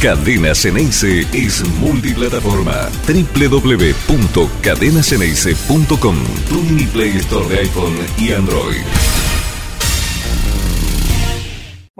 Cadena Ceneice es multiplataforma. www.cadenaceneice.com Tu mini Play Store de iPhone y Android.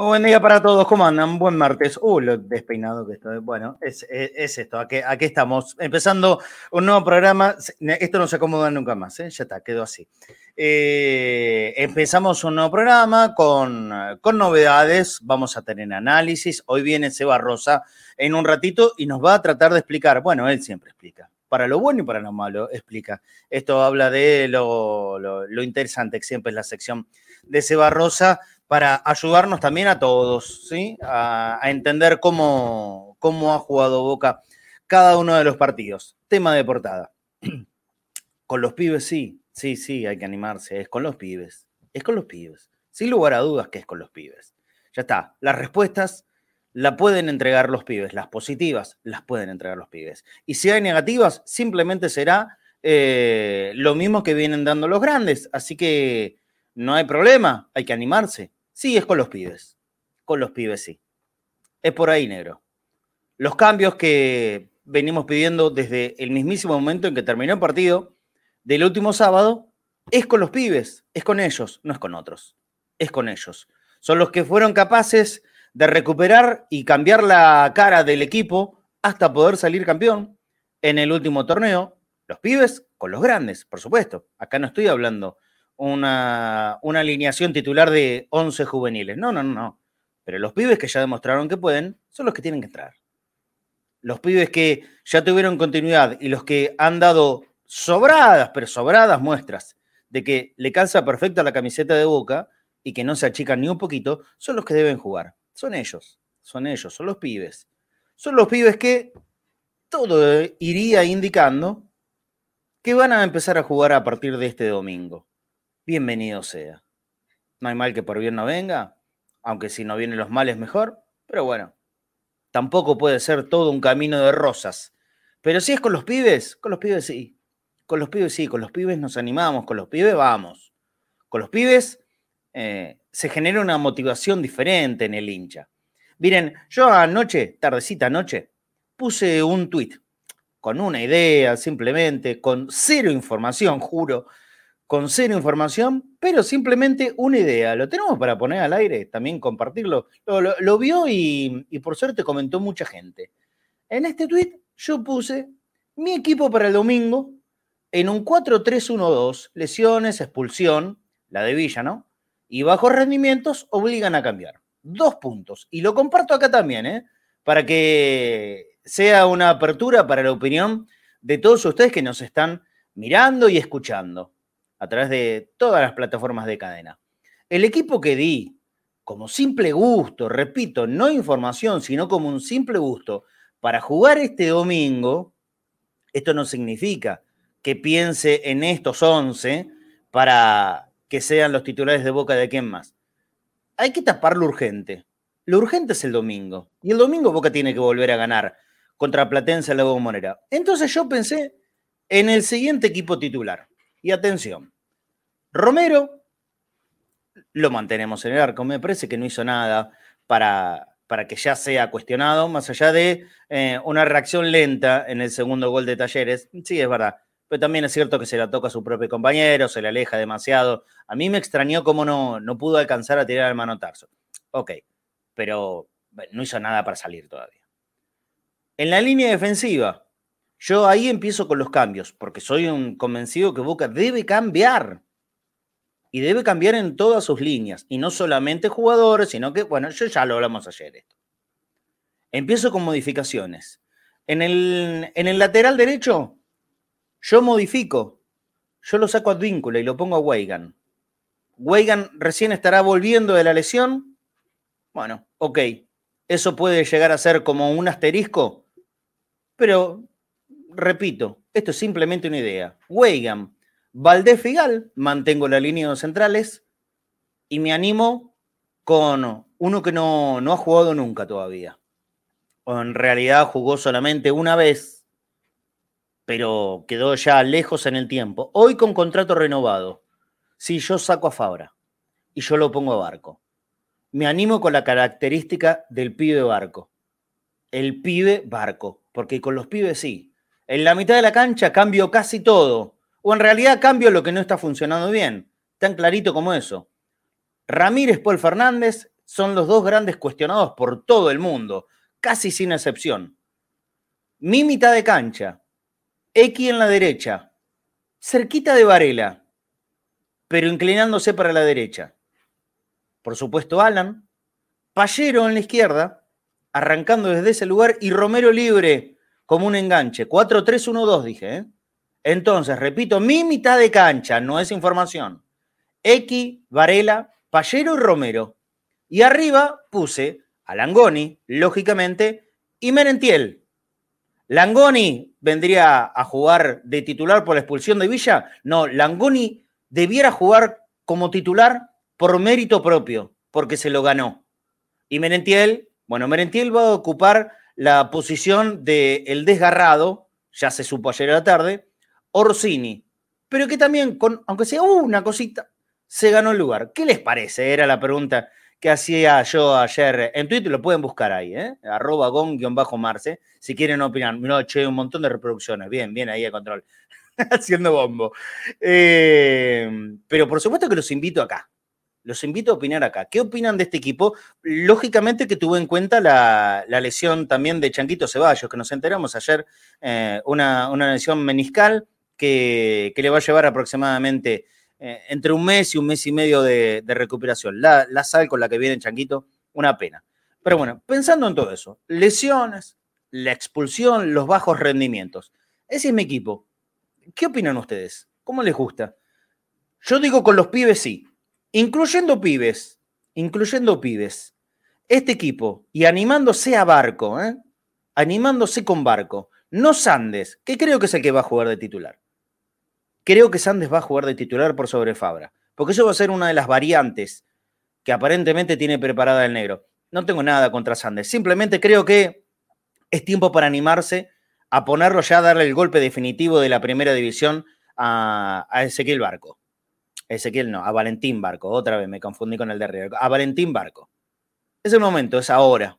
Buen día para todos, ¿cómo andan? Buen martes. Uh, lo despeinado que estoy. Bueno, es, es, esto, aquí, estamos, empezando un nuevo programa. Esto no se acomoda nunca más, ¿eh? ya está, quedó así. Eh, empezamos un nuevo programa con, con, novedades, vamos a tener análisis. Hoy viene Seba Rosa en un ratito y nos va a tratar de explicar, bueno, él siempre explica, para lo bueno y para lo malo explica. Esto habla de lo, lo, lo interesante que siempre es la sección de Seba Rosa para ayudarnos también a todos, ¿sí? A, entender cómo, cómo ha jugado Boca cada uno de los partidos. Tema de portada. Con los pibes, sí, sí, sí, hay que animarse, es con los pibes, es con los pibes. Sin lugar a dudas que es con los pibes. Ya está, las respuestas las pueden entregar los pibes, las positivas las pueden entregar los pibes. Y si hay negativas, simplemente será eh, lo mismo que vienen dando los grandes. Así que no hay problema, hay que animarse. Sí, es con los pibes. Con los pibes, sí. Es por ahí, negro. Los cambios que venimos pidiendo desde el mismísimo momento en que terminó el partido del último sábado es con los pibes, es con ellos, no es con otros. Es con ellos. Son los que fueron capaces de recuperar y cambiar la cara del equipo hasta poder salir campeón en el último torneo. Los pibes con los grandes, por supuesto. Acá no estoy hablando una, una, alineación titular de 11 juveniles. No, no, no, no. Pero los pibes que ya demostraron que pueden son los que tienen que entrar. Los pibes que ya tuvieron continuidad y los que han dado sobradas, pero sobradas muestras de que le calza perfecta la camiseta de boca y que no se achican ni un poquito, son los que deben jugar. Son ellos, son ellos, son los pibes. Son los pibes que todo iría indicando que van a empezar a jugar a partir de este domingo bienvenido sea. No hay mal que por bien no venga, aunque si no vienen los males mejor, pero bueno, tampoco puede ser todo un camino de rosas. Pero si es con los pibes, con los pibes sí. Con los pibes sí, con los pibes nos animamos, con los pibes vamos. Con los pibes eh, se genera una motivación diferente en el hincha. Miren, yo anoche, tardecita anoche, puse un tuit con una idea, simplemente, con cero información, juro, con cero información, pero simplemente una idea. Lo tenemos para poner al aire, también compartirlo. Lo, vio y, y, por suerte comentó mucha gente. En este tweet yo puse mi equipo para el domingo en un 4-3-1-2, lesiones, expulsión, la de Villa, ¿no? Y bajos rendimientos obligan a cambiar. Dos puntos. Y lo comparto acá también, ¿eh? Para que sea una apertura para la opinión de todos ustedes que nos están mirando y escuchando a través de todas las plataformas de cadena. El equipo que di, como simple gusto, repito, no información, sino como un simple gusto, para jugar este domingo, esto no significa que piense en estos 11 para que sean los titulares de Boca de quién más. Hay que tapar lo urgente. Lo urgente es el domingo. Y el domingo Boca tiene que volver a ganar contra Platense en la Monera. Entonces yo pensé en el siguiente equipo titular. Y atención, Romero lo mantenemos en el arco. Me parece que no hizo nada para, para que ya sea cuestionado, más allá de eh, una reacción lenta en el segundo gol de Talleres. Sí, es verdad. Pero también es cierto que se la toca a su propio compañero, se le aleja demasiado. A mí me extrañó cómo no, no pudo alcanzar a tirar el manotazo. Ok, pero no hizo nada para salir todavía. En la línea defensiva, yo ahí empiezo con los cambios, porque soy un convencido que Boca debe cambiar. Y debe cambiar en todas sus líneas. Y no solamente jugadores, sino que, bueno, yo ya lo hablamos ayer esto. Empiezo con modificaciones. En el, en el lateral derecho, yo modifico. Yo lo saco a Advíncula y lo pongo a Weigan. Weigan recién estará volviendo de la lesión. Bueno, ok. Eso puede llegar a ser como un asterisco. Pero repito, esto es simplemente una idea. Weigan, Valdés Figal, mantengo la línea de centrales y me animo con uno que no, no ha jugado nunca todavía. O en realidad jugó solamente una vez, pero quedó ya lejos en el tiempo. Hoy con contrato renovado. Si yo saco a Fabra y yo lo pongo a Barco. Me animo con la característica del pibe Barco. el pibe Barco, porque con los pibes sí. En la mitad de la cancha cambio casi todo, o en realidad cambio lo que no está funcionando bien, tan clarito como eso. Ramírez Paul Fernández son los dos grandes cuestionados por todo el mundo, casi sin excepción. Mi mitad de cancha, X en la derecha, cerquita de Varela, pero inclinándose para la derecha. Por supuesto, Alan, Pallero en la izquierda, arrancando desde ese lugar, y Romero libre como un enganche. 4-3-1-2, dije. ¿eh? Entonces, repito, mi mitad de cancha, no es información. X, Varela, Pallero y Romero. Y arriba puse a Langoni, lógicamente, y Merentiel. Langoni vendría a jugar de titular por la expulsión de Villa. No, Langoni debiera jugar como titular por mérito propio, porque se lo ganó. Y Merentiel, bueno, Merentiel va a ocupar la posición del el desgarrado, ya se supo ayer a la tarde, Orsini, pero que también, con, aunque sea una cosita, se ganó el lugar. ¿Qué les parece? Era la pregunta que hacía yo ayer en Twitter, lo pueden buscar ahí, ¿eh? arroba gon-marce, si quieren opinar. No, che, un montón de reproducciones, bien, bien ahí a control, haciendo bombo. Eh, pero por supuesto que los invito acá, los invito a opinar acá. ¿Qué opinan de este equipo? Lógicamente que tuvo en cuenta la, lesión también de Chanquito Ceballos, que nos enteramos ayer, eh, una, lesión meniscal que, le va a llevar aproximadamente eh, entre un mes y un mes y medio de, recuperación. La, la, sal con la que viene Chanquito, una pena. Pero bueno, pensando en todo eso, lesiones, la expulsión, los bajos rendimientos. Ese es mi equipo. ¿Qué opinan ustedes? ¿Cómo les gusta? Yo digo con los pibes sí, incluyendo pibes, incluyendo pibes, este equipo y animándose a Barco, ¿eh? animándose con Barco, no Sandes, que creo que es el que va a jugar de titular. Creo que Sandes va a jugar de titular por sobre Fabra, porque eso va a ser una de las variantes que aparentemente tiene preparada el negro. No tengo nada contra Sandes, simplemente creo que es tiempo para animarse a ponerlo ya, a darle el golpe definitivo de la primera división a, a Ezequiel Barco. Ezequiel no, a Valentín Barco. Otra vez me confundí con el de River. A Valentín Barco. Es el momento, es ahora.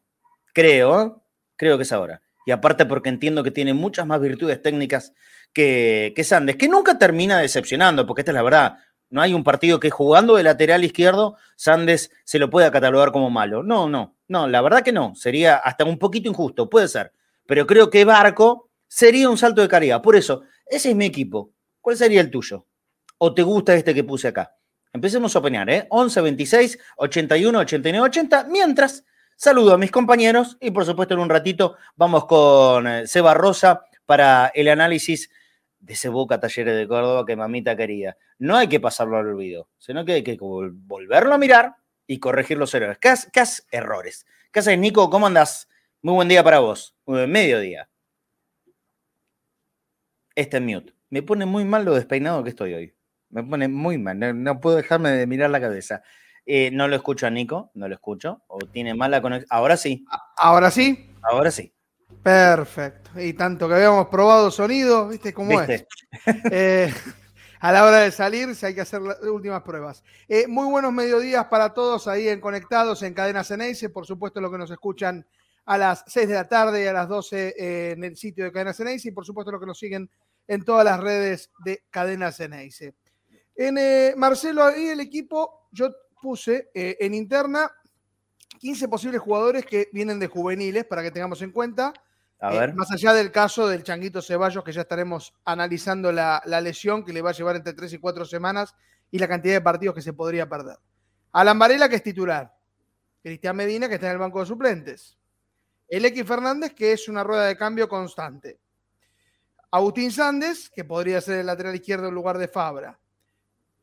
Creo, ¿eh? creo que es ahora. Y aparte porque entiendo que tiene muchas más virtudes técnicas que, que Sandes, que nunca termina decepcionando, porque esta es la verdad. No hay un partido que jugando de lateral izquierdo, Sandes se lo pueda catalogar como malo. No, no, no, la verdad que no. Sería hasta un poquito injusto, puede ser. Pero creo que Barco sería un salto de calidad. Por eso, ese es mi equipo. ¿Cuál sería el tuyo? O te gusta este que puse acá? Empecemos a opinar, ¿eh? 11 26 81 89 80. Mientras, saludo a mis compañeros y por supuesto en un ratito vamos con eh, Seba Rosa para el análisis de ese Boca Talleres de Córdoba que mamita quería. No hay que pasarlo al olvido, sino que hay que volverlo a mirar y corregir los errores. ¿Qué, haces errores? ¿Qué haces, Nico? ¿Cómo andás? Muy buen día para vos. Mediodía. Este es mute. Me pone muy mal lo despeinado que estoy hoy. Me pone muy mal, no, puedo dejarme de mirar la cabeza. Eh, no lo escucho a Nico, no lo escucho, o tiene mala conexión. Ahora sí. ¿Ahora sí? Ahora sí. Perfecto. Y tanto que habíamos probado sonido, ¿viste cómo es? Eh, a la hora de salir hay que hacer las últimas pruebas. Eh, muy buenos mediodías para todos ahí en Conectados en Cadena Ceneice. Por supuesto, lo que nos escuchan a las 6 de la tarde y a las 12 en el sitio de Cadena Ceneice. Y por supuesto, lo que nos siguen en todas las redes de Cadena Ceneice. En eh, Marcelo, ahí el equipo, yo puse eh, en interna 15 posibles jugadores que vienen de juveniles para que tengamos en cuenta. A eh, ver. más allá del caso del Changuito Ceballos, que ya estaremos analizando la, lesión que le va a llevar entre 3 y 4 semanas y la cantidad de partidos que se podría perder. Alan Varela, que es titular. Cristian Medina, que está en el banco de suplentes. El X Fernández, que es una rueda de cambio constante. Agustín Sández, que podría ser el lateral izquierdo en lugar de Fabra.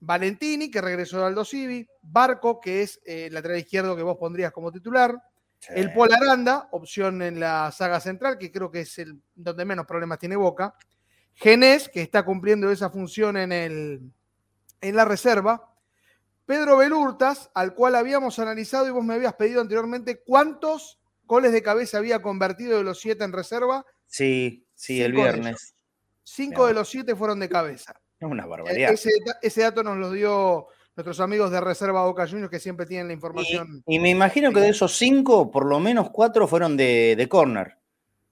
Valentini, que regresó al Aldo Civi, Barco, que es eh, el lateral izquierdo que vos pondrías como titular, el Paul Aranda, opción en la saga central, que creo que es el donde menos problemas tiene Boca, Genés, que está cumpliendo esa función en, el, en la reserva, Pedro Belurtas, al cual habíamos analizado y vos me habías pedido anteriormente cuántos goles de cabeza había convertido de los siete en reserva. Sí, sí, el viernes. Cinco de los siete fueron de cabeza. Es una barbaridad. Ese, dato nos lo dio nuestros amigos de Reserva Boca Juniors que siempre tienen la información. Y, me imagino que de esos cinco, por lo menos cuatro fueron de, de corner.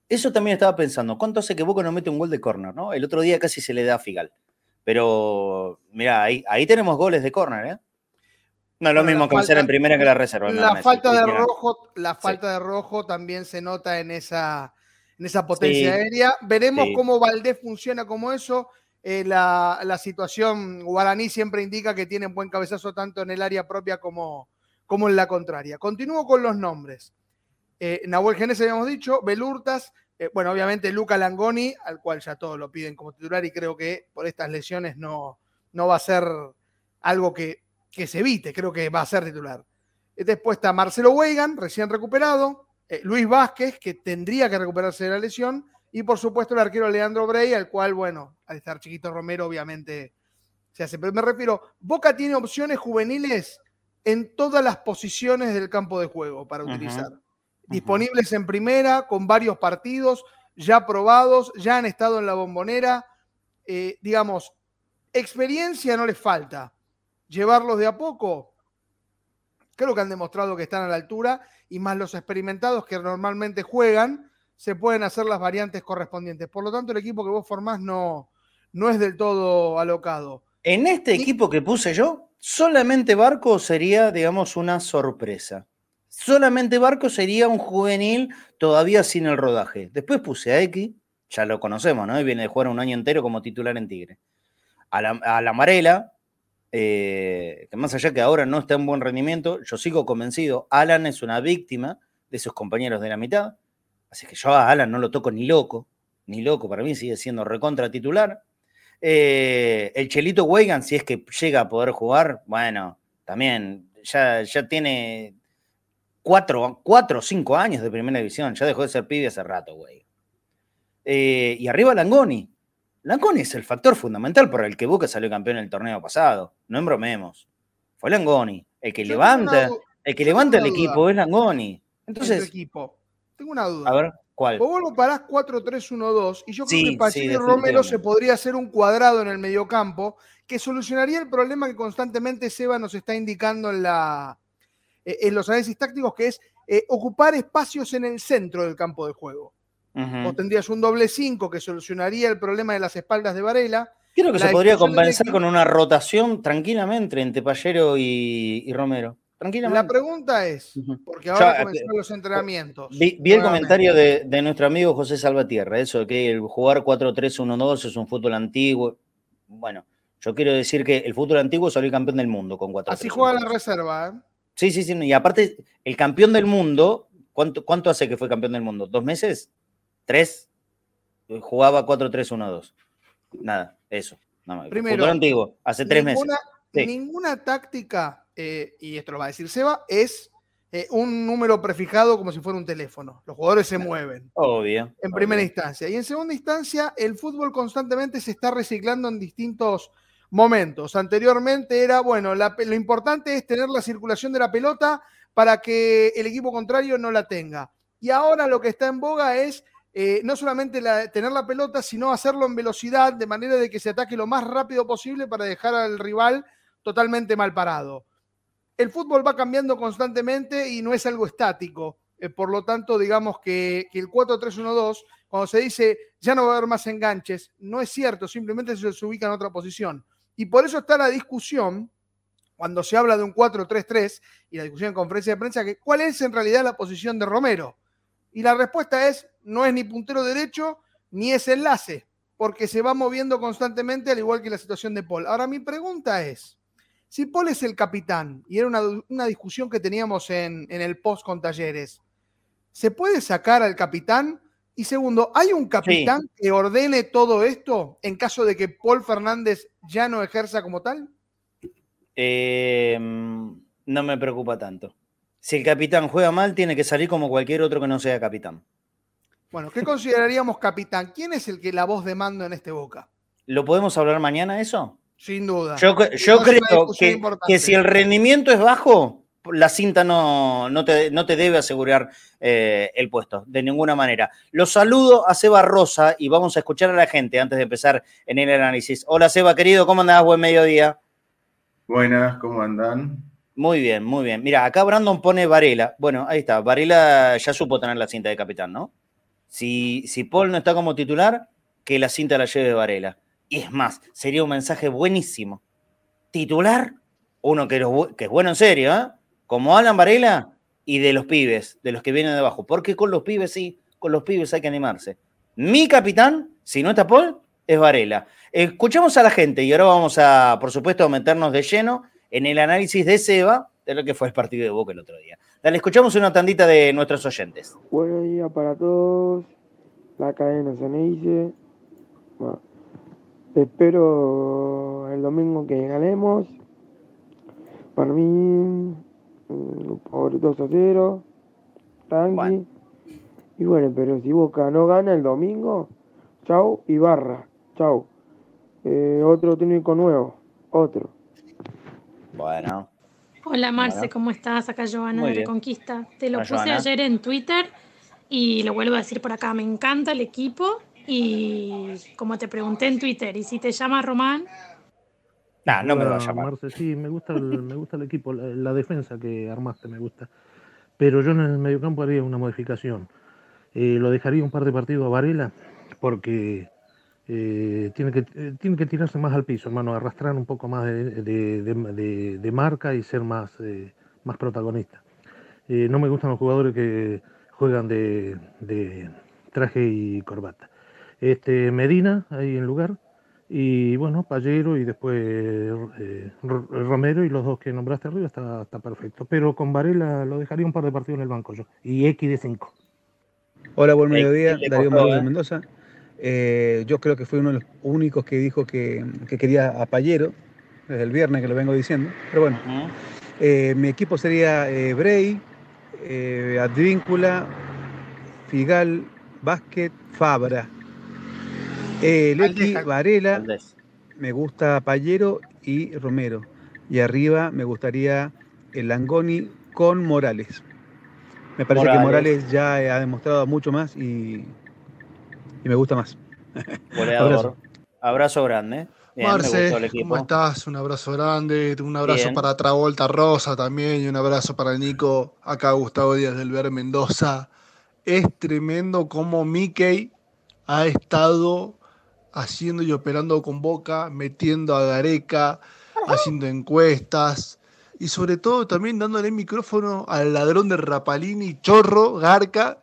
Eso también estaba pensando. ¿Cuánto hace que Boca no mete un gol de córner, no? El otro día casi se le da a Figal. Pero, mira, ahí, ahí tenemos goles de córner, ¿eh? No es lo mismo que hacer en primera que la reserva. La falta de rojo, la falta de rojo también se nota en esa, en esa potencia aérea. Veremos cómo Valdés funciona como eso. Eh, la, situación guaraní siempre indica que tiene buen cabezazo tanto en el área propia como, como en la contraria. Continúo con los nombres. Eh, Nahuel Genes habíamos dicho, Belurtas, eh, bueno, obviamente Luca Langoni, al cual ya todos lo piden como titular y creo que por estas lesiones no, no va a ser algo que, que se evite, creo que va a ser titular. Después está Marcelo Weigan, recién recuperado, eh, Luis Vázquez, que tendría que recuperarse de la lesión, y por supuesto el arquero Leandro Brey, al cual, bueno, al estar chiquito Romero, obviamente se hace. Pero me refiero, Boca tiene opciones juveniles en todas las posiciones del campo de juego para utilizar disponibles en primera, con varios partidos ya probados, ya han estado en la bombonera. Eh, digamos, experiencia no les falta. Llevarlos de a poco, creo que han demostrado que están a la altura y más los experimentados que normalmente juegan, se pueden hacer las variantes correspondientes. Por lo tanto, el equipo que vos formás no, no es del todo alocado. En este equipo que puse yo, solamente Barco sería, digamos, una sorpresa. Solamente Barco sería un juvenil todavía sin el rodaje. Después puse a X, ya lo conocemos, ¿no? Y viene de jugar un año entero como titular en Tigre. A la, a Amarela, eh, que más allá que ahora no está en buen rendimiento, yo sigo convencido, Alan es una víctima de sus compañeros de la mitad. Así que yo a Alan no lo toco ni loco, ni loco, para mí sigue siendo recontra titular. Eh, el Chelito Weigan, si es que llega a poder jugar, bueno, también ya, ya tiene cuatro, o cinco años de primera división. Ya dejó de ser pibe hace rato, güey. Eh, y arriba Langoni. Langoni es el factor fundamental por el que Boca salió campeón en el torneo pasado. No embromemos. Fue Langoni. El que levanta, el que levanta el equipo es Langoni. Entonces. equipo. Tengo una duda. A ver, ¿cuál? Vos lo parás 4-3-1-2 y yo creo que para Romero se podría hacer un cuadrado en el mediocampo que solucionaría el problema que constantemente Seba nos está indicando en la, eh, en los análisis tácticos, que es eh, ocupar espacios en el centro del campo de juego. O tendrías un doble 5 que solucionaría el problema de las espaldas de Varela. Creo que se podría compensar con una rotación tranquilamente entre Pallero y, Romero. Tranquilamente. La pregunta es, porque ahora comenzaron los entrenamientos. Vi, el comentario de, de, nuestro amigo José Salvatierra, eso de que el jugar 4-3-1-2 es un fútbol antiguo. Bueno, yo quiero decir que el fútbol antiguo salió campeón del mundo con 4 Así juega la reserva, ¿eh? Sí, sí, sí. Y aparte, el campeón del mundo, ¿cuánto, cuánto hace que fue campeón del mundo? ¿Dos meses? ¿Tres? Jugaba 4-3-1-2. Nada, eso. Primero, antiguo, hace tres meses. Ninguna táctica, eh, y esto lo va a decir Seba, es eh, un número prefijado como si fuera un teléfono. Los jugadores se mueven. Obvio. En primera instancia. Y en segunda instancia, el fútbol constantemente se está reciclando en distintos momentos. Anteriormente era, bueno, lo importante es tener la circulación de la pelota para que el equipo contrario no la tenga. Y ahora lo que está en boga es eh, no solamente tener la pelota, sino hacerlo en velocidad, de manera de que se ataque lo más rápido posible para dejar al rival totalmente mal parado. El fútbol va cambiando constantemente y no es algo estático. Eh, por lo tanto, digamos que, que el 4-3-1-2, cuando se dice ya no va a haber más enganches, no es cierto, simplemente se ubica en otra posición. Y por eso está la discusión, cuando se habla de un 4-3-3 y la discusión en conferencia de prensa, que cuál es en realidad la posición de Romero. Y la respuesta es, no es ni puntero derecho ni es enlace, porque se va moviendo constantemente al igual que la situación de Paul. Ahora mi pregunta es, si Paul es el capitán, y era una, discusión que teníamos en, en el post con talleres, ¿se puede sacar al capitán y segundo, ¿hay un capitán que ordene todo esto en caso de que Paul Fernández ya no ejerza como tal? Em, no me preocupa tanto. Si el capitán juega mal, tiene que salir como cualquier otro que no sea capitán. Bueno, ¿qué consideraríamos capitán? ¿Quién es el que la voz de mando en este Boca? ¿Lo podemos hablar mañana eso? Sin duda. Yo, creo que, que, si el rendimiento es bajo, la cinta no, no, te, debe asegurar eh, el puesto, de ninguna manera. Los saludo a Seba Rosa y vamos a escuchar a la gente antes de empezar en el análisis. Hola Seba, querido, ¿cómo andás? Buen mediodía. Buenas, ¿cómo andan? Muy bien, muy bien. Mira, acá Brandon pone Varela. Bueno, ahí está. Varela ya supo tener la cinta de capitán, ¿no? Si, si Paul no está como titular, que la cinta la lleve Varela. Y es más, sería un mensaje buenísimo. Titular, uno que, es bueno en serio, ¿eh? como Alan Varela y de los pibes, de los que vienen de abajo. Porque con los pibes sí, con los pibes hay que animarse. Mi capitán, si no está Paul, es Varela. Escuchamos a la gente y ahora vamos a, por supuesto, meternos de lleno en el análisis de Seba de lo que fue el partido de Boca el otro día. Dale, escuchamos una tandita de nuestros oyentes. Buenos días para todos. La cadena se me dice. Espero el domingo que ganemos. Para mí, por 2 a 0. Tranqui. Y bueno, pero si Boca no gana el domingo, chau y barra. Chau. Eh, otro técnico nuevo. Otro. Bueno. Hola Marce, ¿cómo estás? Acá Joana de Reconquista. Te lo puse ayer en Twitter y lo vuelvo a decir por acá. Me encanta el equipo y como te pregunté en Twitter, ¿y si te llama Román? No, no me va a llamar. Marce, sí, me gusta el, me gusta el equipo, la, defensa que armaste me gusta. Pero yo en el mediocampo haría una modificación. Eh, lo dejaría un par de partidos a Varela porque eh, tiene, que, eh, tiene que tirarse más al piso, hermano, arrastrar un poco más de, marca y ser más, eh, más protagonista. no me gustan los jugadores que juegan de, traje y corbata. Este, Medina ahí en lugar, y bueno, Pallero y después Romero y los dos que nombraste arriba está, está perfecto. Pero con Varela lo dejaría un par de partidos en el banco yo. Y X de 5. Hola, buen mediodía. Darío Manuel Mendoza. Eh, yo creo que fue uno de los únicos que dijo que, quería a Pallero, desde el viernes que lo vengo diciendo. Pero bueno, eh, mi equipo sería eh, Bray, Advíncula, Figal, Básquet, Fabra. Leti, Varela, me gusta Pallero y Romero. Y arriba me gustaría el Langoni con Morales. Me parece que Morales ya ha demostrado mucho más y y me gusta más. abrazo. abrazo grande. Marce, ¿cómo estás? Un abrazo grande, un abrazo para Travolta Rosa también y un abrazo para Nico, acá Gustavo Díaz del Ver Mendoza. Es tremendo cómo Mickey ha estado haciendo y operando con Boca, metiendo a Gareca, haciendo encuestas y sobre todo también dándole micrófono al ladrón de Rapalini, Chorro, Garca,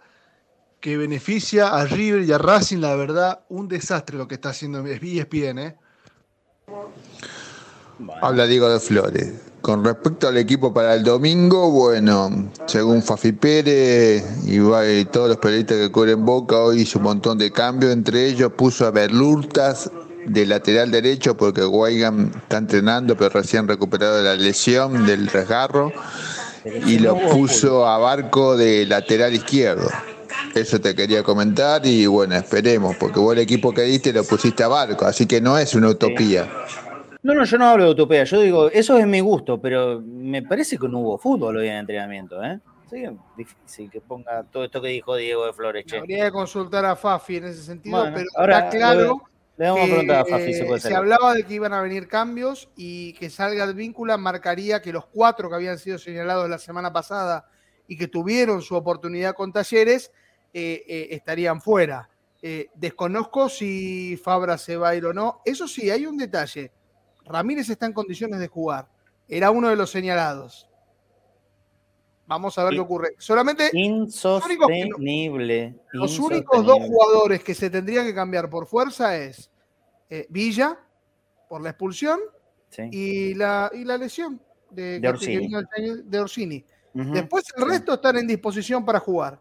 que beneficia a River y a Racing, la verdad, un desastre lo que está haciendo ESPN. ¿eh? Habla Diego de Flores. Con respecto al equipo para el domingo, bueno, según Fafi Pérez y, todos los periodistas que cubren Boca, hoy hizo un montón de cambios, entre ellos puso a Berlurtas de lateral derecho porque Weigand está entrenando, pero recién recuperado de la lesión del resgarro, y lo puso a Barco de lateral izquierdo. Eso te quería comentar y bueno, esperemos, porque vos el equipo que diste lo pusiste a barco, así que no es una utopía. No, no, yo no hablo de utopía, yo digo, eso es mi gusto, pero me parece que no hubo fútbol hoy en entrenamiento, ¿eh? Sí, difícil que ponga todo esto que dijo Diego de Flores. Habría que consultar a Fafi en ese sentido, pero ahora, está claro. Le, vamos a preguntar a Fafi si puede Se hablaba de que iban a venir cambios y que salga el vínculo marcaría que los cuatro que habían sido señalados la semana pasada y que tuvieron su oportunidad con Talleres eh, eh, estarían fuera. Eh, desconozco si Fabra se va a ir o no. Eso sí, hay un detalle. Ramírez está en condiciones de jugar. Era uno de los señalados. Vamos a ver qué ocurre. Solamente. Insostenible. Los únicos dos jugadores que se tendrían que cambiar por fuerza es Villa, por la expulsión, y, la, y la lesión de, Orsini. Después el resto están en disposición para jugar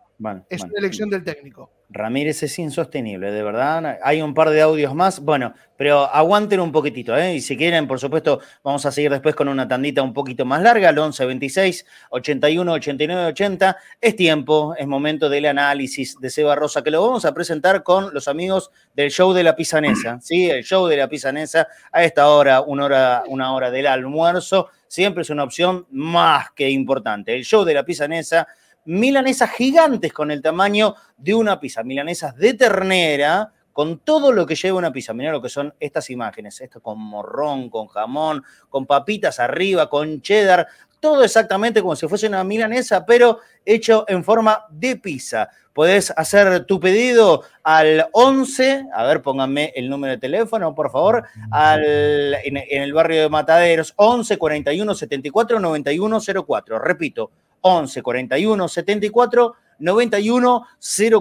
es una elección del técnico. Ramírez es insostenible, de verdad. Hay un par de audios más. Bueno, pero aguanten un poquitito, ¿eh? Y si quieren, por supuesto, vamos a seguir después con una tandita un poquito más larga, el 11 26 81 89 80. Es tiempo, es momento del análisis de Seba Rosa, que lo vamos a presentar con los amigos del show de la Pisanesa, ¿sí? El show de la Pisanesa a esta hora, una hora, una hora del almuerzo. Siempre es una opción más que importante. El show de la Pisanesa milanesas gigantes con el tamaño de una pizza, milanesas de ternera, con todo lo que lleva una pizza. Mirá lo que son estas imágenes, esto con morrón, con jamón, con papitas arriba, con cheddar, todo exactamente como si fuese una milanesa, pero hecho en forma de pizza. Podés hacer tu pedido al 11, a ver, pónganme el número de teléfono, por favor, al, en, el barrio de Mataderos, 11 41 74 91 04. Repito, 11 41 74 91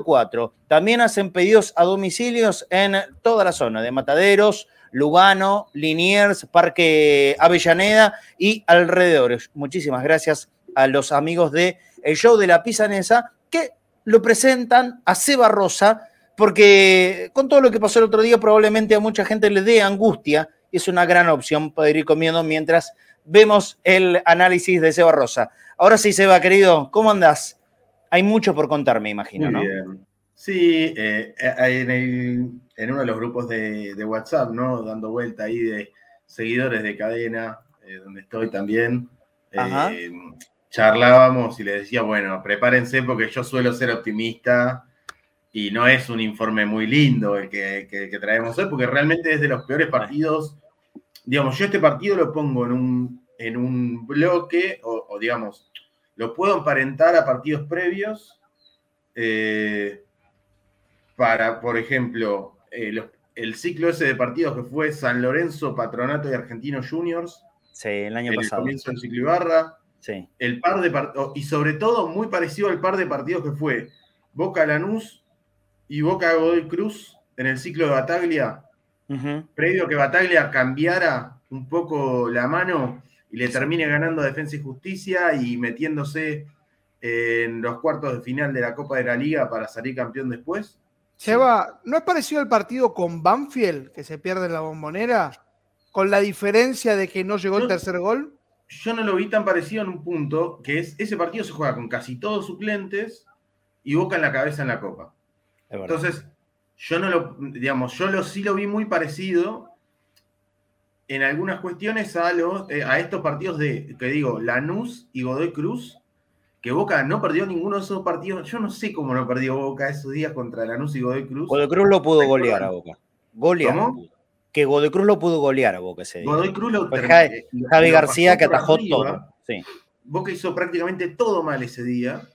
04. También hacen pedidos a domicilios en toda la zona de Mataderos, Lugano, Liniers, Parque Avellaneda y alrededores. Muchísimas gracias a los amigos de El Show de la Pisanesa que lo presentan a Seba Rosa, porque con todo lo que pasó el otro día, probablemente a mucha gente le dé angustia. Es una gran opción poder ir comiendo mientras vemos el análisis de Seba Rosa. Ahora sí, Seba, querido, ¿cómo andás? Hay mucho por contar, me imagino, ¿no? Sí, eh, en, uno de los grupos de, WhatsApp, ¿no? Dando vuelta ahí de seguidores de cadena, eh, donde estoy también. Eh, charlábamos y le decía, bueno, prepárense porque yo suelo ser optimista y no es un informe muy lindo el que, traemos hoy, porque realmente es de los peores partidos. Digamos, yo este partido lo pongo en un, en un bloque, o, digamos, lo puedo emparentar a partidos previos. Eh, para, por ejemplo, eh, el ciclo ese de partidos que fue San Lorenzo, Patronato y Argentinos Juniors. Sí, el año pasado. El comienzo del ciclo Ibarra. El par de y sobre todo muy parecido al par de partidos que fue Boca Lanús y Boca Godoy Cruz en el ciclo de Bataglia, previo a que Bataglia cambiara un poco la mano y le termine ganando Defensa y Justicia y metiéndose en los cuartos de final de la Copa de la Liga para salir campeón después. Seba, ¿no es parecido al partido con Banfield, que se pierde en la bombonera, con la diferencia de que no llegó el tercer gol? yo no lo vi tan parecido en un punto, que es ese partido se juega con casi todos suplentes y Boca en la cabeza en la Copa. Entonces, yo no lo, digamos, yo lo, sí lo vi muy parecido en algunas cuestiones a, los, eh, a estos partidos de, que digo, Lanús y Godoy Cruz, que Boca no perdió ninguno de esos partidos. Yo no sé cómo no perdió Boca esos días contra Lanús y Godoy Cruz. Godoy Cruz lo pudo golear a Boca. Golear. ¿Cómo? que Godoy Cruz lo pudo golear a Boca ese día. Godoy Cruz lo pues Javi, García que atajó todo. Sí. Boca hizo prácticamente todo mal ese día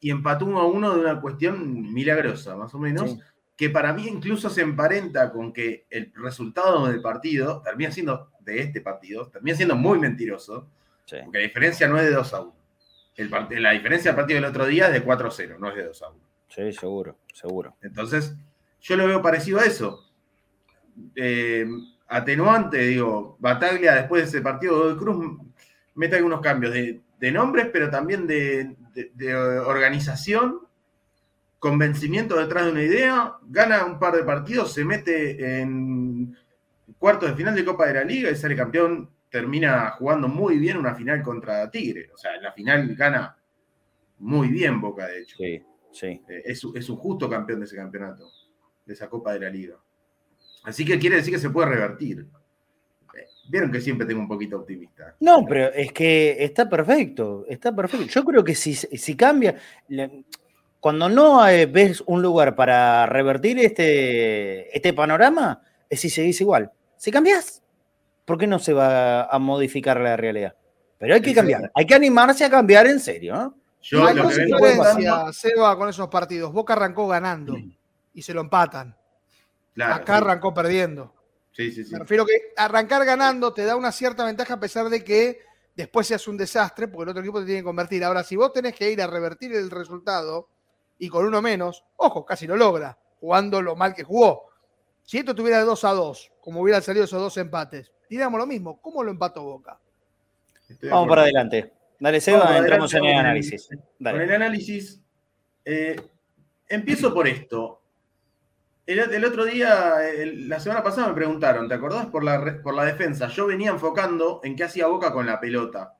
y empató uno a uno de una cuestión milagrosa, más o menos, que para mí incluso se emparenta con que el resultado del partido termina siendo, de este partido, termina siendo muy mentiroso, porque la diferencia no es de 2 a 1. la diferencia del partido del otro día es de 4 a 0, no es de 2 a 1. Sí, seguro, seguro. Entonces, yo lo veo parecido a eso eh, atenuante, digo, Bataglia después de ese partido de Cruz mete algunos cambios de, nombres, pero también de, organización, convencimiento detrás de una idea, gana un par de partidos, se mete en cuartos de final de Copa de la Liga y sale campeón, termina jugando muy bien una final contra Tigre. O sea, en la final gana muy bien Boca, de hecho. Sí, sí. Eh, es, es un justo campeón de ese campeonato, de esa Copa de la Liga. Así que quiere decir que se puede revertir. Vieron que siempre tengo un poquito optimista. No, pero es que está perfecto, está perfecto. Yo creo que si, si cambia, cuando no ves un lugar para revertir este, este panorama, es si seguís igual. Si cambias, ¿por qué no se va a modificar la realidad? Pero hay que cambiar, hay que animarse a cambiar en serio. ¿no? Yo, hay Seba, con esos partidos. Boca arrancó ganando y se lo empatan. Acá arrancó perdiendo. Sí, sí, sí. Me refiero que arrancar ganando te da una cierta ventaja a pesar de que después seas un desastre, porque el otro equipo te tiene que convertir. Ahora, si vos tenés que ir a revertir el resultado y con uno menos, ojo, casi lo logra, jugando lo mal que jugó. Si esto tuviera 2 a 2, como hubieran salido esos dos empates, diríamos lo mismo. ¿Cómo lo empató Boca? Vamos para adelante. Dale, Seba, entramos en el análisis. Con el análisis, eh, empiezo por esto. El, otro día, la semana pasada me preguntaron, ¿te acordás por la, por la defensa? Yo venía enfocando en qué hacía Boca con la pelota.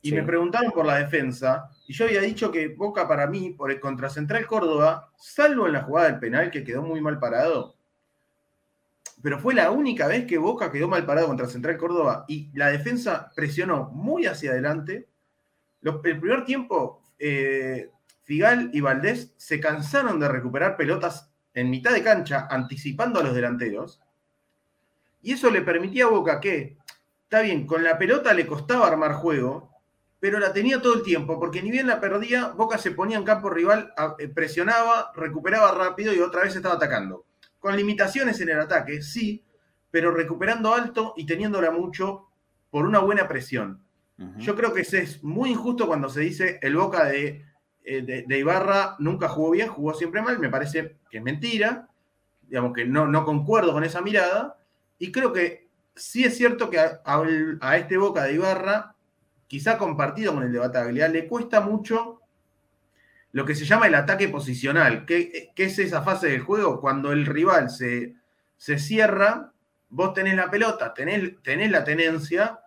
Y me preguntaron por la defensa, y yo había dicho que Boca para mí, por el contra Central Córdoba, salvo en la jugada del penal que quedó muy mal parado, pero fue la única vez que Boca quedó mal parado contra Central Córdoba y la defensa presionó muy hacia adelante. el primer tiempo, eh, Figal y Valdés se cansaron de recuperar pelotas en mitad de cancha, anticipando a los delanteros. Y eso le permitía a Boca que, está bien, con la pelota le costaba armar juego, pero la tenía todo el tiempo, porque ni bien la perdía, Boca se ponía en campo rival, eh, presionaba, recuperaba rápido y otra vez estaba atacando. Con limitaciones en el ataque, sí, pero recuperando alto y teniéndola mucho por una buena presión. Yo creo que es muy injusto cuando se dice el Boca eh, de, de, Ibarra nunca jugó bien, jugó siempre mal. Me parece que es mentira. Digamos que no, no concuerdo con esa mirada. Y creo que sí es cierto que a, este Boca de Ibarra, quizá compartido con el de Bataglia, le cuesta mucho lo que se llama el ataque posicional. ¿Qué, es esa fase del juego? Cuando el rival se, se cierra, vos tenés la pelota, tenés, tenés la tenencia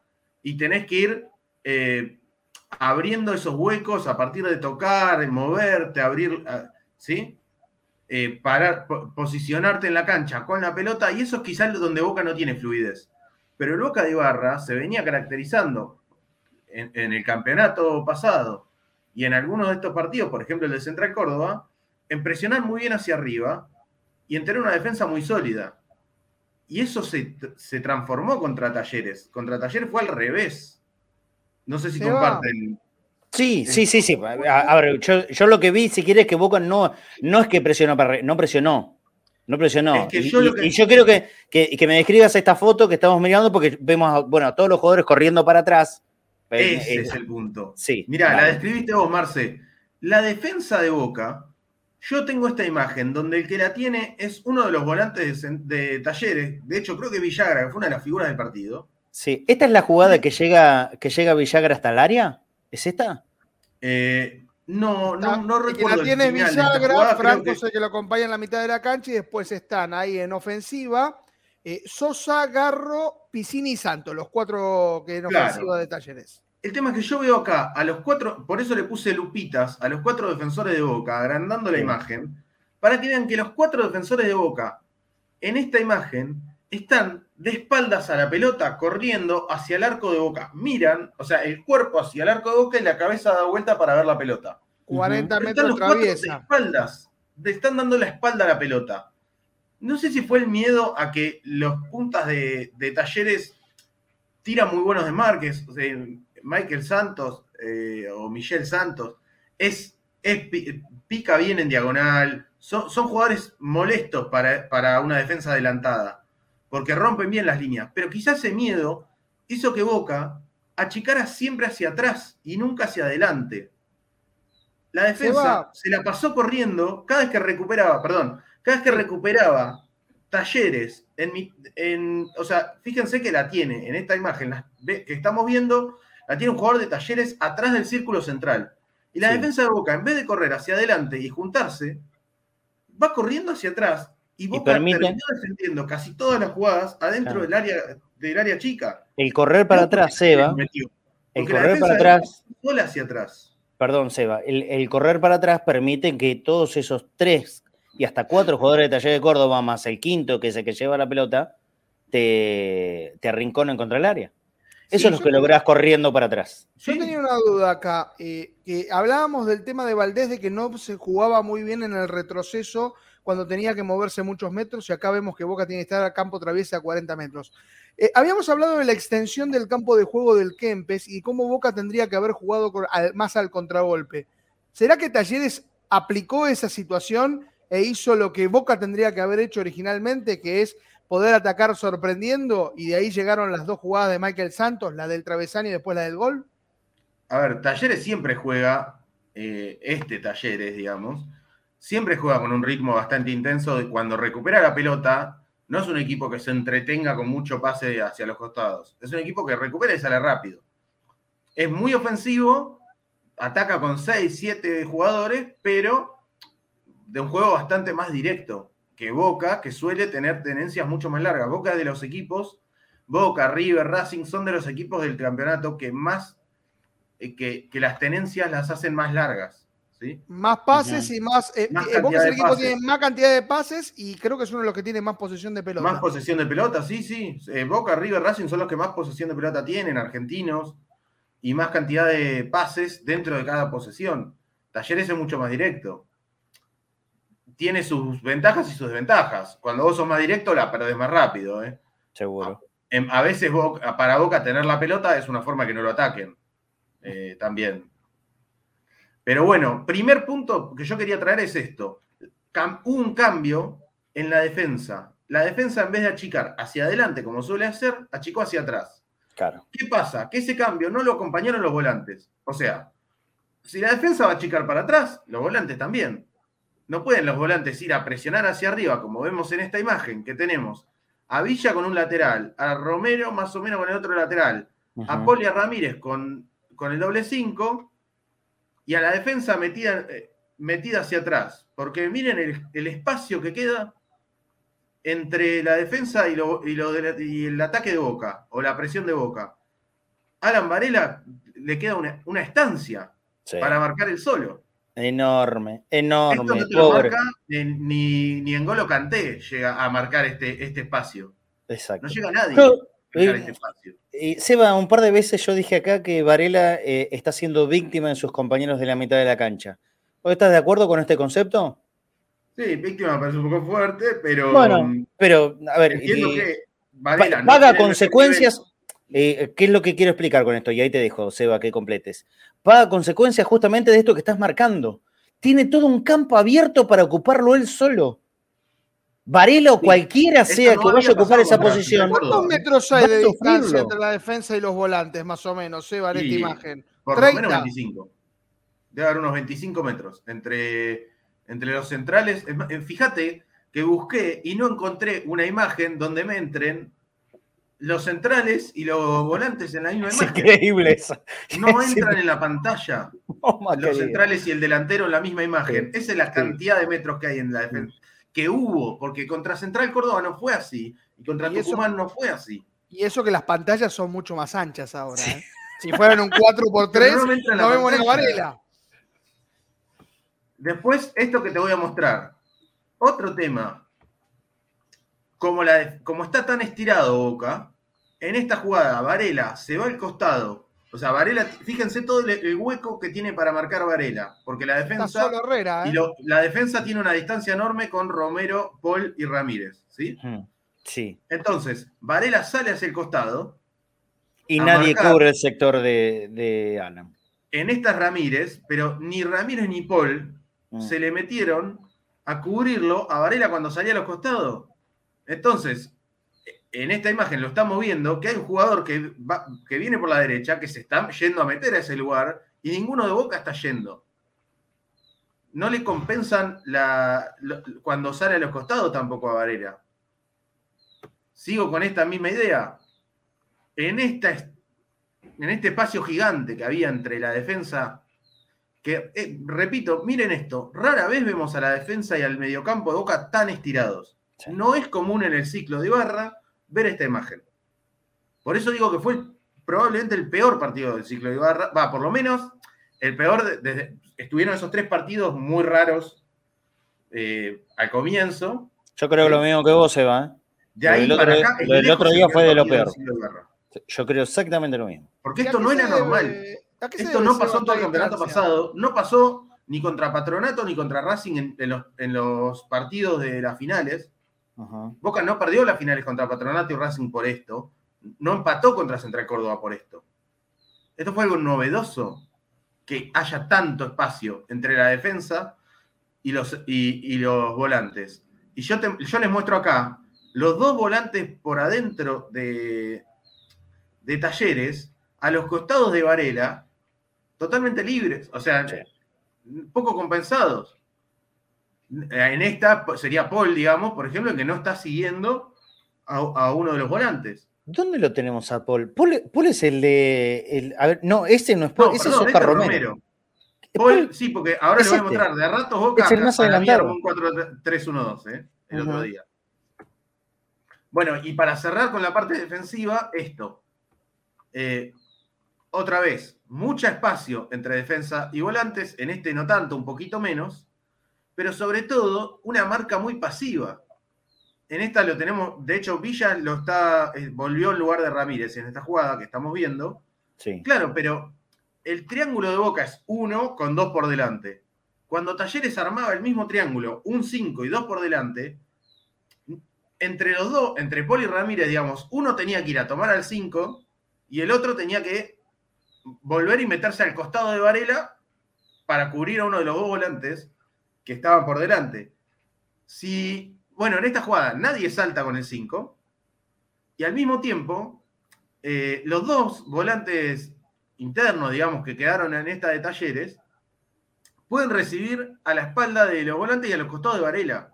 y tenés que ir eh, abriendo esos huecos a partir de tocar, moverte, abrir, ¿sí? Eh, posicionarte en la cancha con la pelota, y eso es quizás donde Boca no tiene fluidez. Pero el Boca de Ibarra se venía caracterizando en, en, el campeonato pasado y en algunos de estos partidos, por ejemplo el de Central Córdoba, en presionar muy bien hacia arriba y en tener una defensa muy sólida. Y eso se, transformó contra Talleres. Contra Talleres fue al revés. No sé si comparten. Sí, sí, sí, sí. A, ver, yo, lo que vi, si quieres, que Boca no, no es que presionó, no presionó. No presionó. y, yo quiero que, que, me describas esta foto que estamos mirando porque vemos bueno, a todos los jugadores corriendo para atrás. Ese es el punto. Sí. Mirá, la describiste vos, Marce. La defensa de Boca yo tengo esta imagen donde el que la tiene es uno de los volantes de, Talleres. De hecho, creo que Villagra, que fue una de las figuras del partido. Sí. ¿Esta es la jugada que llega, que llega Villagra hasta el área? ¿Es esta? Eh, no, no, no recuerdo. Que la tiene Villagra, Franco es el que lo acompaña en la mitad de la cancha y después están ahí en ofensiva. Eh, Sosa, Garro, Piscini y Santo, los cuatro que en ofensiva de Talleres. El tema es que yo veo acá a los cuatro, por eso le puse lupitas a los cuatro defensores de Boca, agrandando la imagen, para que vean que los cuatro defensores de Boca en esta imagen están de espaldas a la pelota, corriendo hacia el arco de Boca. Miran, o sea, el cuerpo hacia el arco de Boca y la cabeza da vuelta para ver la pelota. 40 metros traviesa. De espaldas, le están dando la espalda a la pelota. No sé si fue el miedo a que los puntas de, talleres tiran muy buenos de Márquez. O sea, Michael Santos eh, o Michelle Santos, es, pica bien en diagonal, son, jugadores molestos para, para, una defensa adelantada, porque rompen bien las líneas, pero quizás ese miedo hizo que Boca achicara siempre hacia atrás y nunca hacia adelante. La defensa se, la pasó corriendo cada vez que recuperaba, perdón, cada vez que recuperaba talleres en, en, o sea, fíjense que la tiene en esta imagen que estamos viendo, la tiene un jugador de talleres atrás del círculo central. Y la defensa de Boca, en vez de correr hacia adelante y juntarse, va corriendo hacia atrás. Y Boca terminó defendiendo casi todas las jugadas adentro del, área, del área chica. El correr para atrás, Seba. El correr para atrás. Sola hacia atrás. Perdón, Seba. El, correr para atrás permite que todos esos tres y hasta cuatro jugadores de Taller de Córdoba, más el quinto, que es el que lleva la pelota, te, te arrinconen contra el área. Eso es lo que lográs corriendo para atrás. Yo tenía una duda acá. Eh, que hablábamos del tema de Valdés, de que no se jugaba muy bien en el retroceso cuando tenía que moverse muchos metros, y acá vemos que Boca tiene que estar a campo traviesa a 40 metros. Eh, habíamos hablado de la extensión del campo de juego del Kempes y cómo Boca tendría que haber jugado más al contragolpe. ¿Será que Talleres aplicó esa situación e hizo lo que Boca tendría que haber hecho originalmente, que es poder atacar sorprendiendo y de ahí llegaron las dos jugadas de Michael Santos, la del travesaño y después la del gol? A ver, Talleres siempre juega, eh, este Talleres, digamos, siempre juega con un ritmo bastante intenso de cuando recupera la pelota, no es un equipo que se entretenga con mucho pase hacia los costados, es un equipo que recupera y sale rápido. Es muy ofensivo, ataca con 6, 7 jugadores, pero de un juego bastante más directo que Boca, que suele tener tenencias mucho más largas. Boca de los equipos, Boca, River, Racing, son de los equipos del campeonato que más, eh, que, las tenencias las hacen más largas. ¿sí? Más pases y más... Eh, eh, Boca es el equipo que tiene más cantidad de pases y creo que es uno de los que tiene más posesión de pelota. Más posesión de pelota, sí, sí. Boca, River, Racing son los que más posesión de pelota tienen, argentinos, y más cantidad de pases dentro de cada posesión. Talleres es mucho más directo tiene sus ventajas y sus desventajas. Cuando vos sos más directo, la perdés más rápido. ¿eh? Seguro. A, veces para Boca tener la pelota es una forma que no lo ataquen. eh, también. Pero bueno, primer punto que yo quería traer es esto. un cambio en la defensa. La defensa, en vez de achicar hacia adelante, como suele hacer, achicó hacia atrás. Claro. ¿Qué pasa? Que ese cambio no lo acompañaron los volantes. O sea, si la defensa va a achicar para atrás, los volantes también. No pueden los volantes ir a presionar hacia arriba, como vemos en esta imagen que tenemos a Villa con un lateral, a Romero más o menos con el otro lateral, a Polia Ramírez con, con el doble 5 y a la defensa metida, eh, metida hacia atrás. Porque miren el, espacio que queda entre la defensa y, lo, y, el ataque de Boca o la presión de Boca. Alan Varela le queda una, estancia para marcar el solo. Enorme, enorme. Esto no marca, ni, ni Golo Canté llega a marcar este, este espacio. Exacto. No llega nadie. a este espacio. Seba, un par de veces yo dije acá que Varela eh, está siendo víctima de sus compañeros de la mitad de la cancha. ¿Vos estás de acuerdo con este concepto? Sí, víctima parece un poco fuerte, pero. Bueno, pero, a ver. Entiendo que Varela paga consecuencias. Eh, ¿Qué es lo que quiero explicar con esto? Y ahí te dejo, Seba, que completes. Paga consecuencias justamente de esto que estás marcando. Tiene todo un campo abierto para ocuparlo él solo. Varela o cualquiera sea que vaya a ocupar esa posición. ¿Cuántos metros hay de distancia entre la defensa y los volantes, más o menos, Seba, en esta imagen? Por lo menos 25. Debe haber unos 25 metros entre, entre los centrales. Eh, fíjate que busqué y no encontré una imagen donde me entren los centrales y los volantes en la misma imagen. Es increíble eso. No entran en la pantalla los centrales y el delantero en la misma imagen. Esa es la cantidad de metros que hay en la defensa. Que hubo, porque contra Central Córdoba no fue así. Y contra Tucumán no fue así. Y eso que las pantallas son mucho más anchas ahora. ¿eh? Si fueran un 4x3, no, vemos la Varela. Después, esto que te voy a mostrar. Otro tema. Como, la, como está tan estirado Boca, en esta jugada, Varela se va al costado. O sea, Varela, fíjense todo el, hueco que tiene para marcar Varela, porque la defensa. Herrera, ¿eh? y la defensa tiene una distancia enorme con Romero, Paul y Ramírez. ¿sí? Sí. Entonces, Varela sale hacia el costado. Y nadie cubre el sector de, de Ana. En estas Ramírez, pero ni Ramírez ni Paul mm. se le metieron a cubrirlo a Varela cuando salía a los costados. Entonces, en esta imagen lo estamos viendo, que hay un jugador que, que viene por la derecha, que se está yendo a meter a ese lugar, y ninguno de Boca está yendo. No le compensan la, cuando sale a los costados tampoco a Varela. Sigo con esta misma idea. En, esta, en este espacio gigante que había entre la defensa, que, eh, repito, miren esto, rara vez vemos a la defensa y al mediocampo de Boca tan estirados. No es común en el ciclo de Barra ver esta imagen. Por eso digo que fue probablemente el peor partido del ciclo de Ibarra, va, por lo menos el peor, desde, estuvieron esos tres partidos muy raros eh, al comienzo. Yo creo lo mismo que vos, Eva. ¿eh? De ahí el, otro, el otro día fue de lo peor. Yo creo exactamente lo mismo. Porque esto no era normal. Esto no pasó todo el campeonato pasado. No pasó ni contra Patronato ni contra Racing en los partidos de las finales. Boca no perdió las finales contra Patronato y Racing por esto. No empató contra Central Córdoba por esto. Esto fue algo novedoso, que haya tanto espacio entre la defensa y los, y, los volantes. Y yo, yo les muestro acá los dos volantes por adentro de, de Talleres, a los costados de Varela, totalmente libres, o sea, poco compensados. En esta sería Paul, digamos, por ejemplo, que no está siguiendo a, uno de los volantes. ¿Dónde lo tenemos a Paul? Paul, es el de. a ver, no, ese no es Paul, ese es Oscar este Romero. Paul, sí, porque ahora le voy a mostrar. De a ratos Boca es el más adelantado. un 4-3-1-2, ¿eh? el otro día. Bueno, y para cerrar con la parte defensiva, esto. Eh, otra vez, mucho espacio entre defensa y volantes. En este no tanto, un poquito menos pero sobre todo una marca muy pasiva. En esta lo tenemos, de hecho, Villa lo está, eh, volvió en lugar de Ramírez en esta jugada que estamos viendo. Sí. Claro, pero el triángulo de Boca es uno con dos por delante. Cuando Talleres armaba el mismo triángulo, un 5 y dos por delante, entre los dos, entre Paul y Ramírez, digamos, uno tenía que ir a tomar al 5 y el otro tenía que volver y meterse al costado de Varela para cubrir a uno de los dos volantes que estaban por delante. Si, bueno, en esta jugada nadie salta con el 5 y al mismo tiempo eh, los dos volantes internos, digamos, que quedaron en esta de talleres, pueden recibir a la espalda de los volantes y a los costados de Varela.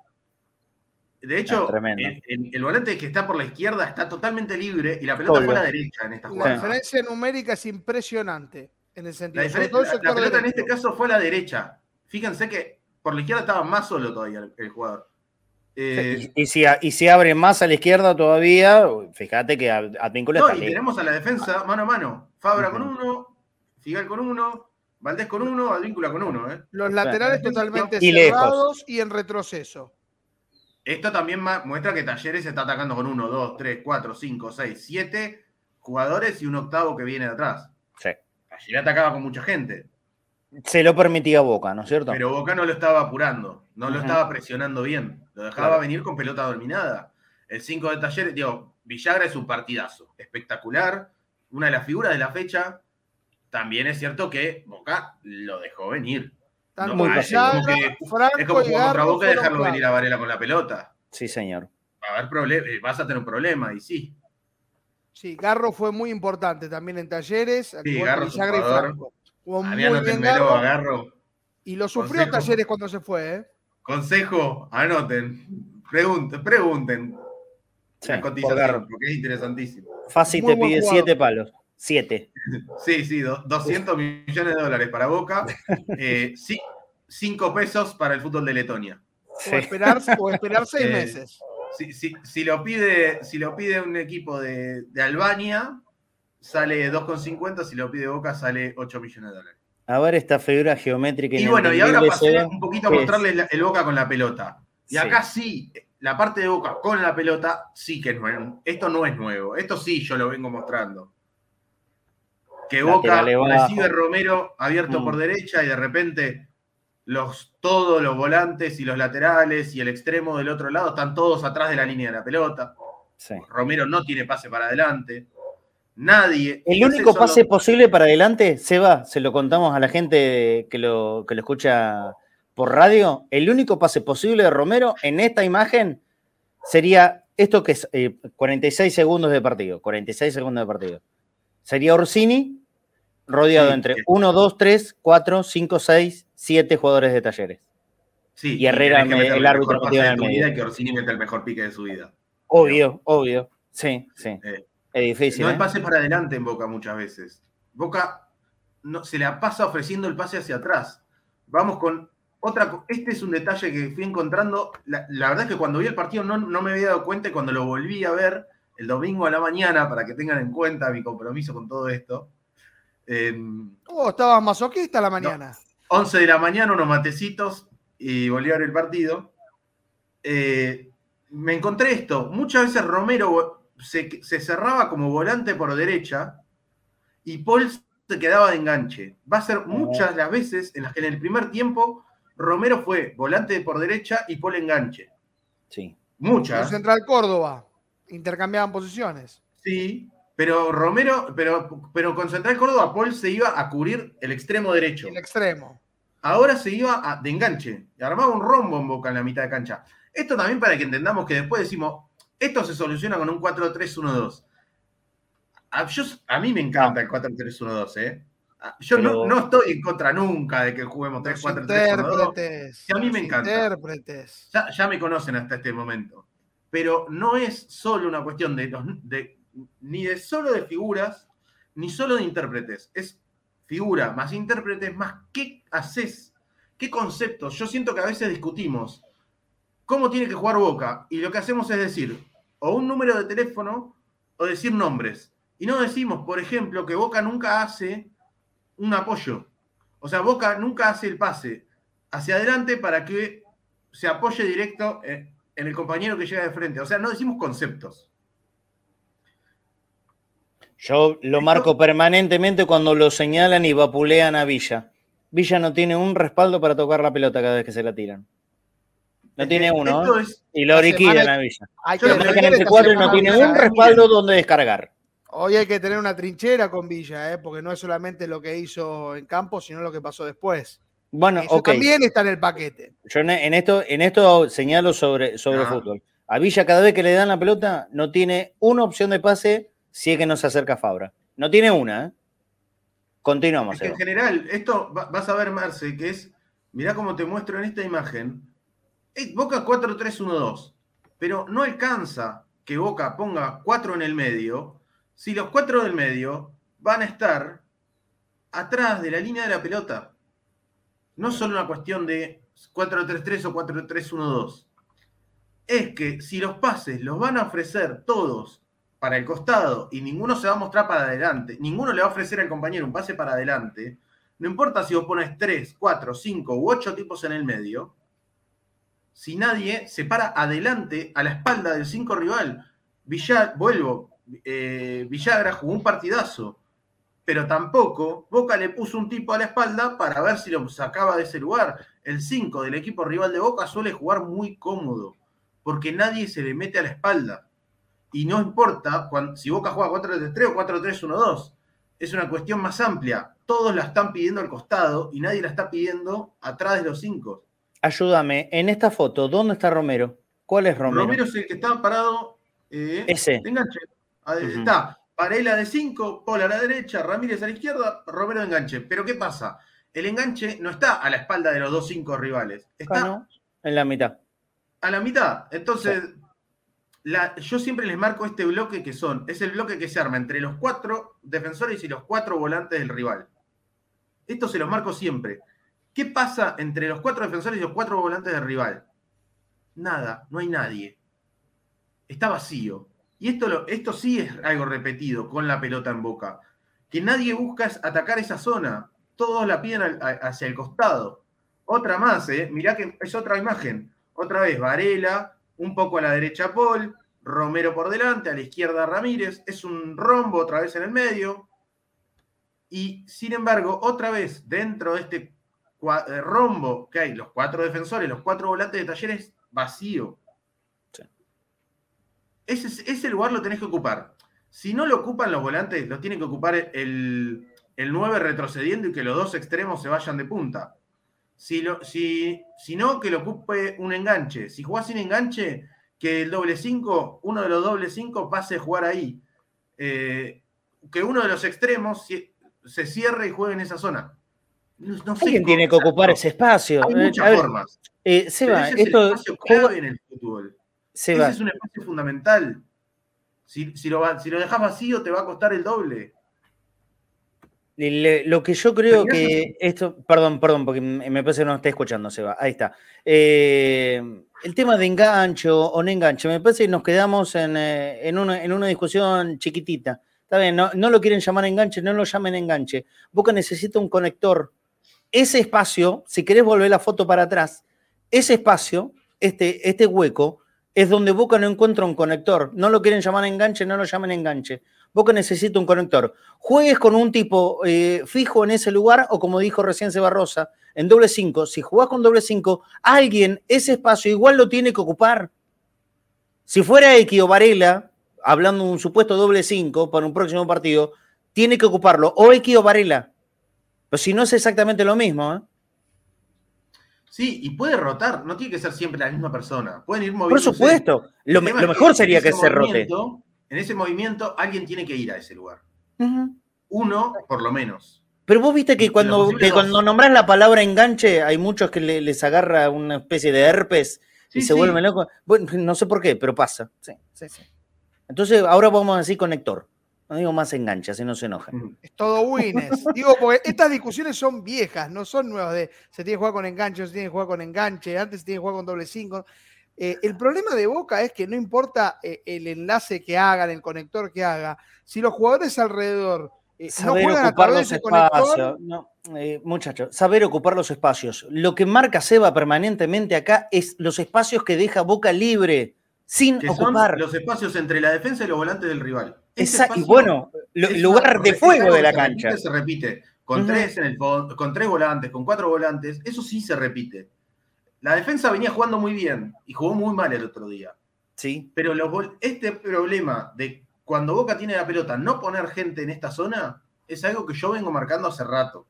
De hecho, el, volante que está por la izquierda está totalmente libre y la pelota fue a la derecha en esta jugada. La diferencia numérica es impresionante en el sentido. La, pelota en este caso fue a la derecha. Fíjense que por la izquierda estaba más solo todavía el, jugador. Eh, y, si, y si abre más a la izquierda todavía, fíjate que Advíncula no, y tenemos a la defensa mano a mano. Fabra con uno, Figal con uno, Valdés con uno, Advíncula con uno. ¿eh? Los laterales totalmente cerrados y en retroceso. Esto también muestra que Talleres está atacando con uno, dos, tres, cuatro, cinco, seis, siete jugadores y un octavo que viene de atrás. Sí. Talleres atacaba con mucha gente. Se lo permitía Boca, ¿no es cierto? Pero Boca no lo estaba apurando, no lo estaba presionando bien. Lo dejaba venir con pelota dominada. El 5 de Talleres, digo, Villagra es un partidazo, espectacular, una de las figuras de la fecha. También es cierto que Boca lo dejó venir muy es como, es como contra Boca dejarlo venir a Varela con la pelota. Sí, señor. Va a haber problemas, eh, vas a tener un problema, y sí. Sí, Garro fue muy importante también en talleres. Sí, Garro, y Franco. Muy bien Garro, Garro. Y lo sufrió Talleres cuando se fue. ¿eh? Consejo, anoten, pregunten, pregunten. Sí, Garro. porque es interesantísimo. Fácil te pide siete palos. Siete. Sí, sí, 200 millones de dólares para Boca. Eh, sí, cinco pesos para el fútbol de Letonia. O, esperar, seis eh, meses. Si, lo pide, si lo pide un equipo de, Albania, sale 2,50. Si lo pide Boca, sale 8 millones de dólares. A ver esta figura geométrica. Y bueno, y ahora pasé un poquito a mostrarle el Boca con la pelota. Y acá sí, la parte de Boca con la pelota sí que es nuevo. Esto no es nuevo. Esto sí yo lo vengo mostrando que Boca recibe Romero abierto por mm. derecha y de repente los, todos los volantes y los laterales y el extremo del otro lado están todos atrás de la línea de la pelota. Romero no tiene pase para adelante. Nadie. El único pase posible para adelante, Seba, se lo contamos a la gente que lo, que lo escucha por radio. El único pase posible de Romero en esta imagen sería esto que es 46 eh, segundos de partido. 46 segundos de partido sería Orsini, rodeado entre 1, 2, 3, 4, 5, 6, 7 jugadores de talleres. Sí, y Herrera el árbitro metido en el medio. que Orsini mete el mejor pique de su vida. Obvio, obvio. Sí, sí. Eh, es difícil. No hay ¿eh? pase para adelante en Boca muchas veces. Boca no, se la pasa ofreciendo el pase hacia atrás. Vamos con otra. Este es un detalle que fui encontrando. La, verdad es que cuando vi el partido no, no, me había dado cuenta y cuando lo volví a ver el domingo a la mañana, para que tengan en cuenta mi compromiso con todo esto. Eh, oh, estabas masoquista la mañana. 11 de la mañana, unos matecitos y volví a ver el partido. Eh, me encontré esto. Muchas veces Romero se, cerraba como volante por derecha y Paul se quedaba de enganche. Va a ser muchas las veces en las que en el primer tiempo Romero fue volante por derecha y Paul enganche. Sí. Muchas. Central Córdoba intercambiaban posiciones. Sí, pero Romero, pero, pero con Central Córdoba, Paul se iba a cubrir el extremo derecho. El extremo. Ahora se iba de enganche y armaba un rombo en boca en la mitad de cancha. Esto también para que entendamos que después decimos, esto se soluciona con un 4-3-1-2. A, mí me encanta el 4-3-1-2, ¿eh? Yo no, estoy en contra nunca de que juguemos 3-4-3-1-2. A mí me encanta. Intérpretes. Ya, ya me conocen hasta este momento pero no es solo una cuestión de, ni de solo de figuras, ni solo de intérpretes. Es figura más intérpretes más qué haces, qué conceptos. Yo siento que a veces discutimos cómo tiene que jugar Boca y lo que hacemos es decir o un número de teléfono o decir nombres. Y no decimos, por ejemplo, que Boca nunca hace un apoyo. O sea, Boca nunca hace el pase hacia adelante para que se apoye directo en el compañero que llega de frente. O sea, no decimos conceptos. Yo lo marco permanentemente cuando lo señalan y vapulean a Villa. Villa no tiene un respaldo para tocar la pelota cada vez que se la tiran. No tiene uno. ¿eh? y lo oriquilan a Villa. Hay que no tiene un respaldo donde descargar. Hoy hay que tener una trinchera con Villa, ¿eh? porque no es solamente lo que hizo en campo, sino lo que pasó después. Bueno, Eso también está en el paquete. Yo en esto, en esto señalo sobre, sobre fútbol. A Villa cada vez que le dan la pelota no tiene una opción de pase si es que no se acerca a Fabra. No tiene una. ¿eh? Continuamos. en general, esto vas a ver, Marce, que es, mirá cómo te muestro en esta imagen. Boca 4-3-1-2, pero no alcanza que Boca ponga 4 en el medio si los 4 del medio van a estar atrás de la línea de la pelota. No solo una cuestión de 4-3-3 o 4-3-1-2 es que si los pases los van a ofrecer todos para el costado y ninguno se va a mostrar para adelante, ninguno le va a ofrecer al compañero un pase para adelante, no importa si vos pones 3, 4, 5 u 8 tipos en el medio, si nadie se para adelante a la espalda del 5 rival. Villar, vuelvo, eh, Villagra jugó un partidazo, pero tampoco Boca le puso un tipo a la espalda para ver si lo sacaba de ese lugar. El 5 del equipo rival de Boca suele jugar muy cómodo porque nadie se le mete a la espalda. Y no importa si Boca juega 4-3-3 o 4-3-1-2. Es una cuestión más amplia. Todos la están pidiendo al costado y nadie la está pidiendo atrás de los cinco. Ayúdame, en esta foto, ¿dónde está Romero? ¿Cuál es Romero? Romero es el que está parado. Eh, Ese. enganche. Está Varela de 5, Paul a la derecha, Ramírez a la izquierda, Romero de enganche. Pero ¿qué pasa? El enganche no está a la espalda de los dos cinco rivales. Está en la mitad a la mitad. Entonces, yo siempre les marco este bloque que son, es el bloque que se arma entre los cuatro defensores y los cuatro volantes del rival. Esto se los marco siempre. ¿Qué pasa entre los cuatro defensores y los cuatro volantes del rival? Nada, no hay nadie. Está vacío. Y esto, esto sí es algo repetido con la pelota en boca. Que nadie busca atacar esa zona. Todos la piden hacia el costado. Otra más, ¿eh? Mirá que es otra imagen. Otra vez Varela, un poco a la derecha Paul, Romero por delante, a la izquierda Ramírez, es un rombo otra vez en el medio. Y sin embargo, otra vez dentro de este eh, rombo que hay, los cuatro defensores, los cuatro volantes de talleres, vacío. Ese, ese, lugar lo tenés que ocupar. Si no lo ocupan los volantes, lo tiene que ocupar el, el 9 retrocediendo y que los dos extremos se vayan de punta. Si, lo, si, si no, que lo ocupe un enganche. Si jugás sin enganche, que el doble 5, uno de los doble 5 pase a jugar ahí. Eh, que uno de los extremos se cierre y juegue en esa zona. No, Alguien tiene que ocupar ese espacio. Hay muchas formas. Eh, Seba, esto es clave en el fútbol. ese es un espacio fundamental. Si, si, lo, si lo dejas vacío, te va a costar el doble lo que yo creo que esto, perdón, perdón, porque me parece que no está escuchando, Seba. Ahí está. Eh, el tema de engancho o no enganche, me parece que nos quedamos en, eh, una, discusión chiquitita. Está bien, no, lo quieren llamar enganche, no lo llamen enganche. Boca necesita un conector. Ese espacio, si querés volver la foto para atrás, ese espacio, este, este hueco, es donde Boca no encuentra un conector. No lo quieren llamar enganche, no lo llamen enganche. Boca necesita un conector. Juegues con un tipo eh, fijo en ese lugar o como dijo recién Sebarrosa, en doble 5. Si jugás con doble 5, alguien ese espacio igual lo tiene que ocupar. Si fuera X o Varela, hablando de un supuesto doble 5 para un próximo partido, tiene que ocuparlo o X o Varela. Pero si no es exactamente lo mismo, ¿eh? Sí, y puede rotar, no tiene que ser siempre la misma persona. Pueden ir moviendo. Por supuesto, lo, mejor sería que se rote. En ese movimiento, alguien tiene que ir a ese lugar. Uno, por lo menos. Pero vos viste que cuando, cuando nombrás la palabra enganche, hay muchos que les agarra una especie de herpes y se vuelven locos. Bueno, no sé por qué, pero pasa. Sí, sí, sí. Entonces, ahora vamos a decir conector. No digo más engancha, así no se enojan. Es todo wins. digo, porque estas discusiones son viejas, no son nuevas de se tiene que jugar con enganche, se tiene que jugar con enganche, antes se tiene que jugar con doble cinco. Eh, el problema de Boca es que no importa eh, el enlace que hagan, el conector que haga, si los jugadores alrededor eh, saber no ocupar los espacios. No, muchachos, saber ocupar los espacios. Lo que marca Seba permanentemente acá es los espacios que deja Boca libre, sin ocupar. los espacios entre la defensa y los volantes del rival. Exacto, y bueno, lugar de fuego de la cancha. Se repite, con, tres en el, con tres volantes, con cuatro volantes, eso sí se repite. La defensa venía jugando muy bien y jugó muy mal el otro día. Sí. Pero este problema de cuando Boca tiene la pelota, no poner gente en esta zona es algo que yo vengo marcando hace rato.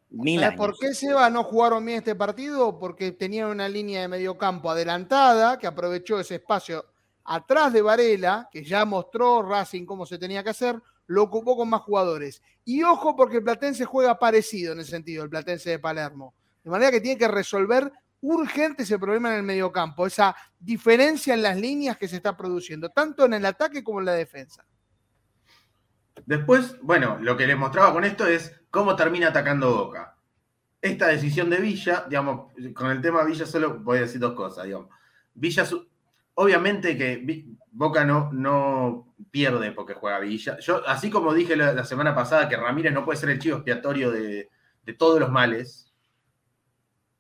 ¿Por qué Seba no jugaron bien este partido? Porque tenían una línea de mediocampo adelantada que aprovechó ese espacio atrás de Varela, que ya mostró Racing cómo se tenía que hacer, lo ocupó con más jugadores. Y ojo porque el Platense juega parecido en el sentido, el Platense de Palermo. De manera que tiene que resolver urgente ese problema en el mediocampo, esa diferencia en las líneas que se está produciendo, tanto en el ataque como en la defensa. Después, bueno, lo que les mostraba con esto es cómo termina atacando Boca. Esta decisión de Villa, digamos, con el tema Villa solo voy a decir dos cosas, digamos. Villa, obviamente que Boca no, no pierde porque juega Villa. Yo, así como dije la, semana pasada que Ramírez no puede ser el chivo expiatorio de, de todos los males,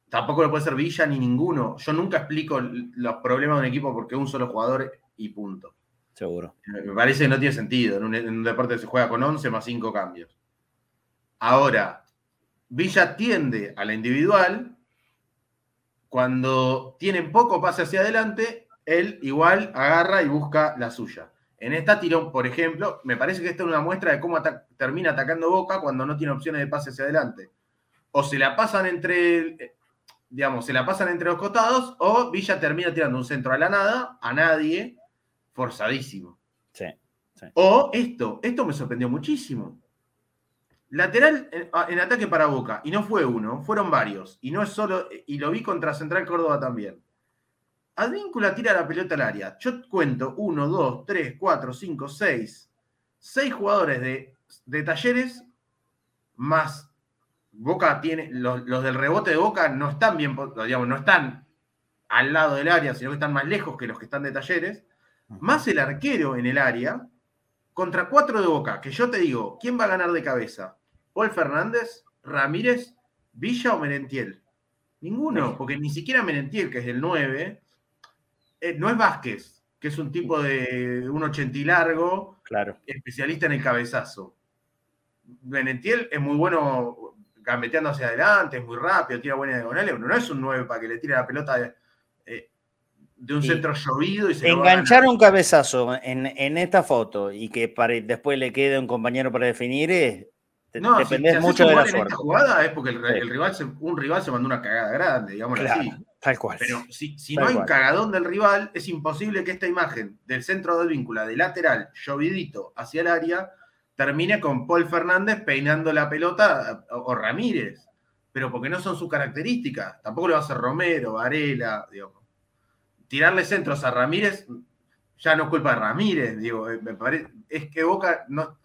tampoco lo puede ser Villa ni ninguno. Yo nunca explico los problemas de un equipo porque un solo jugador y punto. Seguro. Me parece que no tiene sentido. En un, deporte se juega con 11 más 5 cambios. Ahora, Villa tiende a la individual. Cuando tienen poco pase hacia adelante, él igual agarra y busca la suya. En esta tirón, por ejemplo, me parece que esta es una muestra de cómo termina atacando Boca cuando no tiene opciones de pase hacia adelante. O se la pasan entre, digamos, se la pasan entre los costados, o Villa termina tirando un centro a la nada, a nadie, forzadísimo. Sí, O esto, esto me sorprendió muchísimo. Lateral en, ataque para Boca, y no fue uno, fueron varios, y no es solo, y lo vi contra Central Córdoba también. Advíncula tira la pelota al área. Yo cuento uno, dos, tres, cuatro, cinco, seis, seis jugadores de, de talleres, más Boca tiene, los, los, del rebote de Boca no están bien, digamos, no están al lado del área, sino que están más lejos que los que están de talleres más el arquero en el área, contra cuatro de Boca, que yo te digo, ¿quién va a ganar de cabeza? ¿Paul Fernández, Ramírez, Villa o Merentiel? Ninguno, porque ni siquiera Merentiel, que es el 9, eh, no es Vázquez, que es un tipo de un 80 y largo, claro. especialista en el cabezazo. Merentiel es muy bueno gambeteando hacia adelante, es muy rápido, tira buenas diagonales, no es un 9 para que le tire la pelota eh, de un centro llovido y se Enganchar un cabezazo en, esta foto y que después le quede un compañero para definir es. No, depende mucho de la en Esta jugada es porque el, rival un rival se mandó una cagada grande, digamos así. Tal cual. Pero si, no hay un cagadón del rival, es imposible que esta imagen del centro del vínculo, de lateral, llovidito hacia el área, termine con Paul Fernández peinando la pelota o, Ramírez. Pero porque no son sus características. Tampoco lo va a hacer Romero, Varela, digamos tirarle centros a Ramírez ya no es culpa de Ramírez, digo, eh, me parece, es que Boca no.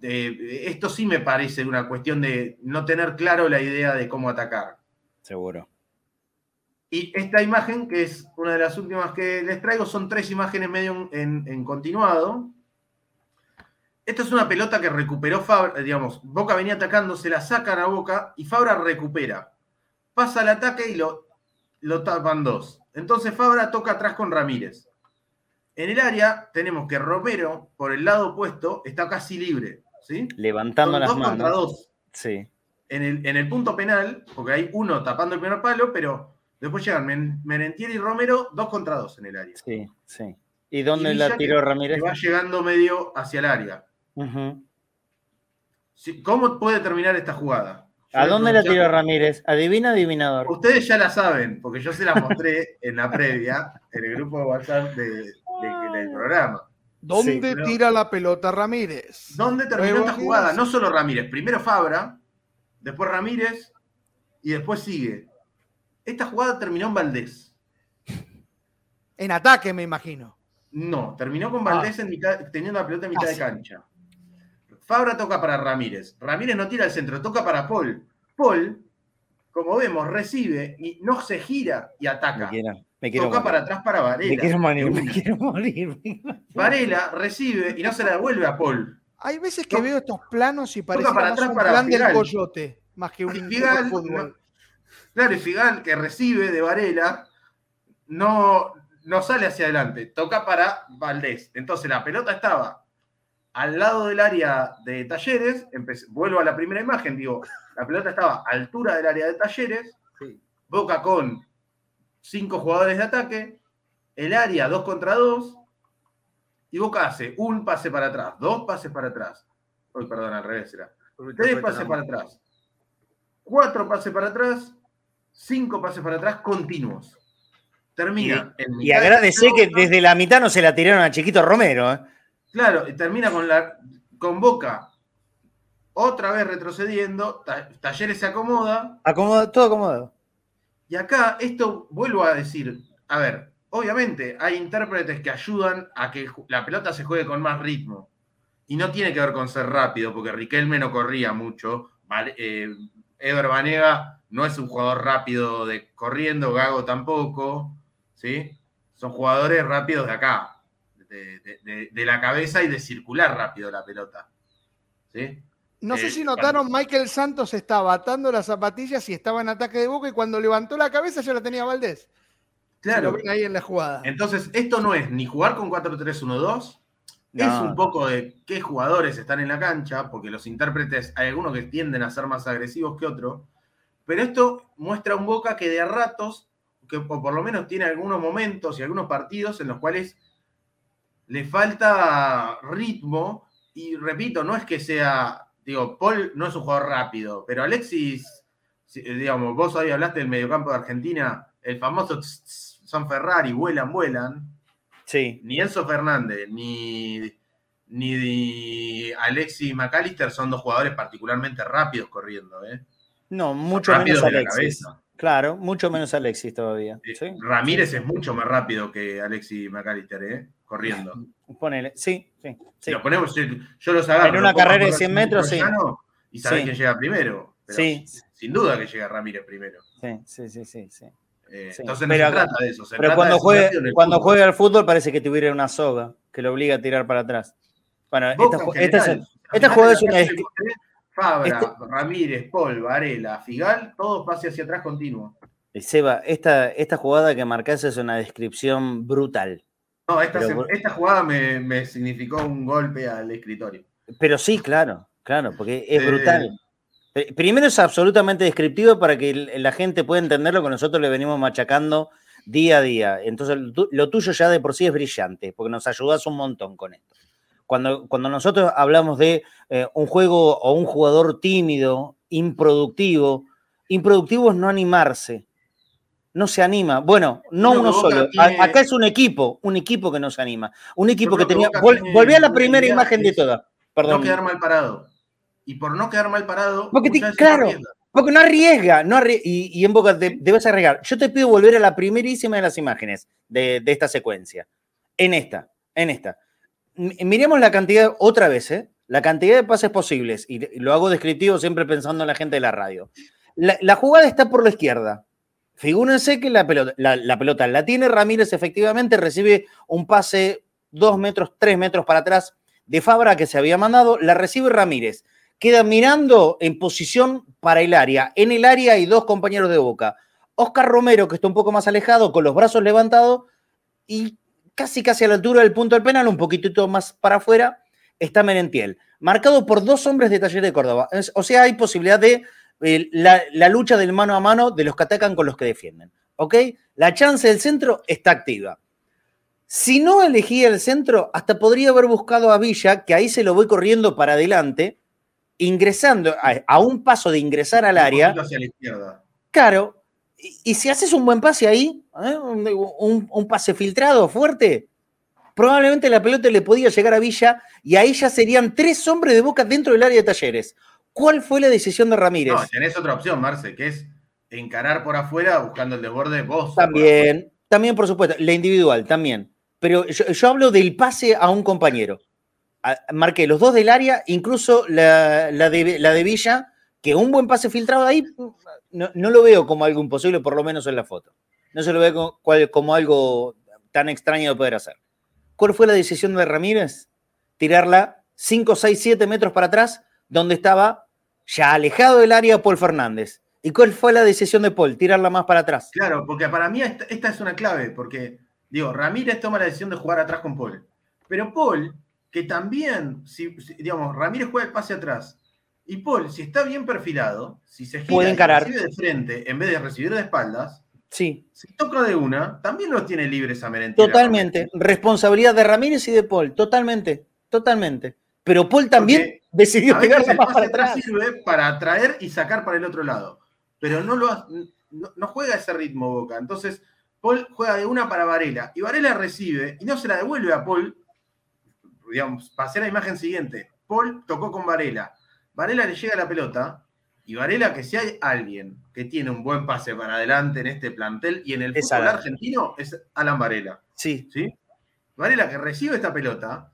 esto sí me parece una cuestión de no tener claro la idea de cómo atacar. Seguro. Y esta imagen, que es una de las últimas que les traigo, son tres imágenes medio en, en continuado. Esta es una pelota que recuperó Fabra, digamos, Boca venía atacando, se la sacan a Boca y Fabra recupera. Pasa al ataque y lo lo tapan dos. Entonces Fabra toca atrás con Ramírez. En el área tenemos que Romero, por el lado opuesto, está casi libre. ¿sí? Levantando las dos manos. Contra dos. Sí. En el, en el, punto penal, porque hay uno tapando el primer palo, pero después llegan Merentiel y Romero, dos contra dos en el área. Sí, sí. ¿Y dónde la tiró Ramírez? va llegando medio hacia el área. ¿Cómo puede terminar esta jugada? ¿A dónde la tiró Ramírez? Adivina, adivinador. Ustedes ya la saben, porque yo se la mostré en la previa, en el grupo de WhatsApp del programa. ¿Dónde tira la pelota Ramírez? ¿Dónde terminó esta jugada? No solo Ramírez, primero Fabra, después Ramírez y después sigue. Esta jugada terminó en Valdés. En ataque, me imagino. No, terminó con Valdés ah. teniendo la pelota en mitad de cancha. Fabra toca para Ramírez. Ramírez no tira al centro, toca para Paul. Paul, como vemos, recibe y no se gira y ataca. toca para atrás para Varela. Me quiero morir, me quiero morir. Varela recibe y no se la devuelve a Paul. Hay veces que veo estos planos y parece para atrás un para plan del coyote, más que un Figal, fútbol. Claro, y Figal, que recibe de Varela, no, no sale hacia adelante, toca para Valdés. Entonces la pelota estaba al lado del área de talleres, vuelvo a la primera imagen, digo, la pelota estaba a altura del área de talleres, Boca con cinco jugadores de ataque, el área dos contra dos, y Boca hace un pase para atrás, dos pases para atrás. Uy, perdón, al revés era. Tres pases para atrás, cuatro pases para atrás, cinco pases para atrás continuos. Termina y, en Y agradece que desde la mitad no se la tiraron a Chiquito Romero. ¿eh? Claro, y termina con la con Boca otra vez retrocediendo, Talleres se acomoda. Acomoda, todo acomodado. Y acá, esto vuelvo a decir, a ver, obviamente hay intérpretes que ayudan a que la pelota se juegue con más ritmo. Y no tiene que ver con ser rápido, porque Riquelme no corría mucho. Eh, Ever Banega no es un jugador rápido de corriendo, Gago tampoco. ¿sí? Son jugadores rápidos de acá, de, de la cabeza y de circular rápido la pelota. ¿sí? No sé eh, si notaron, Michael Santos estaba atando las zapatillas y estaba en ataque de boca y cuando levantó la cabeza ya la tenía Valdés. Claro. lo ven ahí en la jugada. Entonces, esto no es ni jugar con 4-3-1-2, es un poco de qué jugadores están en la cancha, porque los intérpretes, hay algunos que tienden a ser más agresivos que otros, pero esto muestra un Boca que de a ratos, que por lo menos tiene algunos momentos y algunos partidos en los cuales le falta ritmo, y repito, no es que sea digo, Paul no es un jugador rápido, pero Alexis, digamos, vos hoy hablaste del mediocampo de Argentina, el famoso San Ferrari, vuelan, vuelan. Sí. Ni Enzo Fernández, ni, ni Alexis McAllister son dos jugadores particularmente rápidos corriendo, ¿eh? No, mucho menos Alexis. Claro, mucho menos Alexis todavía. Ramírez es mucho más rápido que Alexis McAllister, ¿eh? Corriendo. Ponele, sí, sí. Lo ponemos, yo los agarro. En una carrera de 100 metros, sí. Y sabés quién llega primero. sí. Sin duda que llega Ramírez primero. Sí, sí, sí, sí. Eh, entonces no se trata de eso. pero cuando, juegue, cuando juega al fútbol parece que tuviera una soga que lo obliga a tirar para atrás. Bueno, esta, esta, jugada es una. Fabra, este Ramírez, Paul, Varela, Figal, todos pase hacia atrás continuo. Seba, esta, esta jugada que marcás es una descripción brutal. No, esta, jugada me, significó un golpe al escritorio. Pero sí, claro, claro, porque es brutal. Primero es absolutamente descriptivo para que la gente pueda entender lo que nosotros le venimos machacando día a día. Entonces, lo tuyo ya de por sí es brillante, porque nos ayudas un montón con esto. Cuando, cuando nosotros hablamos de eh, un juego o un jugador tímido, improductivo, improductivo es no animarse no se anima. Bueno, no, uno solo. Acá es un equipo, un equipo que no se anima. Un equipo que tenía. volví a la primera imagen de toda. Perdón. No quedar mal parado. Y por no quedar mal parado. Porque claro, porque no arriesga. No y, en boca debes arriesgar. Yo te pido volver a la primerísima de las imágenes de, esta secuencia. En esta, en esta. Miremos la cantidad, otra vez, ¿eh? La cantidad de pases posibles. Y lo hago descriptivo siempre pensando en la gente de la radio. la jugada está por la izquierda Figúrense que la pelota, la, pelota la tiene Ramírez efectivamente, recibe un pase dos metros, tres metros para atrás de Fabra que se había mandado, la recibe Ramírez. Queda mirando en posición para el área. En el área hay dos compañeros de boca. Oscar Romero, que está un poco más alejado, con los brazos levantados, y casi casi a la altura del punto del penal, un poquitito más para afuera, está Merentiel. Marcado por dos hombres de taller de Córdoba. O sea, hay posibilidad de la, lucha del mano a mano de los que atacan con los que defienden. ¿Ok? La chance del centro está activa. Si no elegía el centro, hasta podría haber buscado a Villa, que ahí se lo voy corriendo para adelante, ingresando a, un paso de ingresar al área. Hacia la izquierda. Claro. Y, si haces un buen pase ahí, ¿eh? un, un, pase filtrado fuerte, probablemente la pelota le podía llegar a Villa y ahí ya serían tres hombres de boca dentro del área de talleres. ¿Cuál fue la decisión de Ramírez? No, tenés otra opción, Marce, que es encarar por afuera buscando el desborde vos. También, también, por supuesto, la individual, también. Pero yo, hablo del pase a un compañero. marqué los dos del área, incluso la, de, la de Villa, que un buen pase filtrado ahí no, lo veo como algo imposible, por lo menos en la foto. No se lo veo como, como algo tan extraño de poder hacer. ¿Cuál fue la decisión de Ramírez? Tirarla 5, 6, 7 metros para atrás, donde estaba ya alejado del área Paul Fernández. ¿Y cuál fue la decisión de Paul? Tirarla más para atrás. Claro, porque para mí esta, es una clave, porque, digo, Ramírez toma la decisión de jugar atrás con Paul. Pero Paul, que también, si, digamos, Ramírez juega el pase atrás, y Paul, si está bien perfilado, si se gira Puede encarar. recibe de frente en vez de recibir de espaldas, Sí. Si toca de una, también los tiene libres a Merentiel. Totalmente. Responsabilidad de Ramírez y de Paul. Totalmente. Totalmente. Pero Paul también decidió pegar más para atrás. sirve para atraer y sacar para el otro lado. Pero no, lo, no, juega ese ritmo Boca. Entonces, Paul juega de una para Varela. Y Varela recibe y no se la devuelve a Paul. Digamos, para hacer la imagen siguiente. Paul tocó con Varela. Varela le llega la pelota y Varela, que si hay alguien que tiene un buen pase para adelante en este plantel y en el fútbol argentino, es Alan Varela. Sí. ¿Sí? Varela, que recibe esta pelota,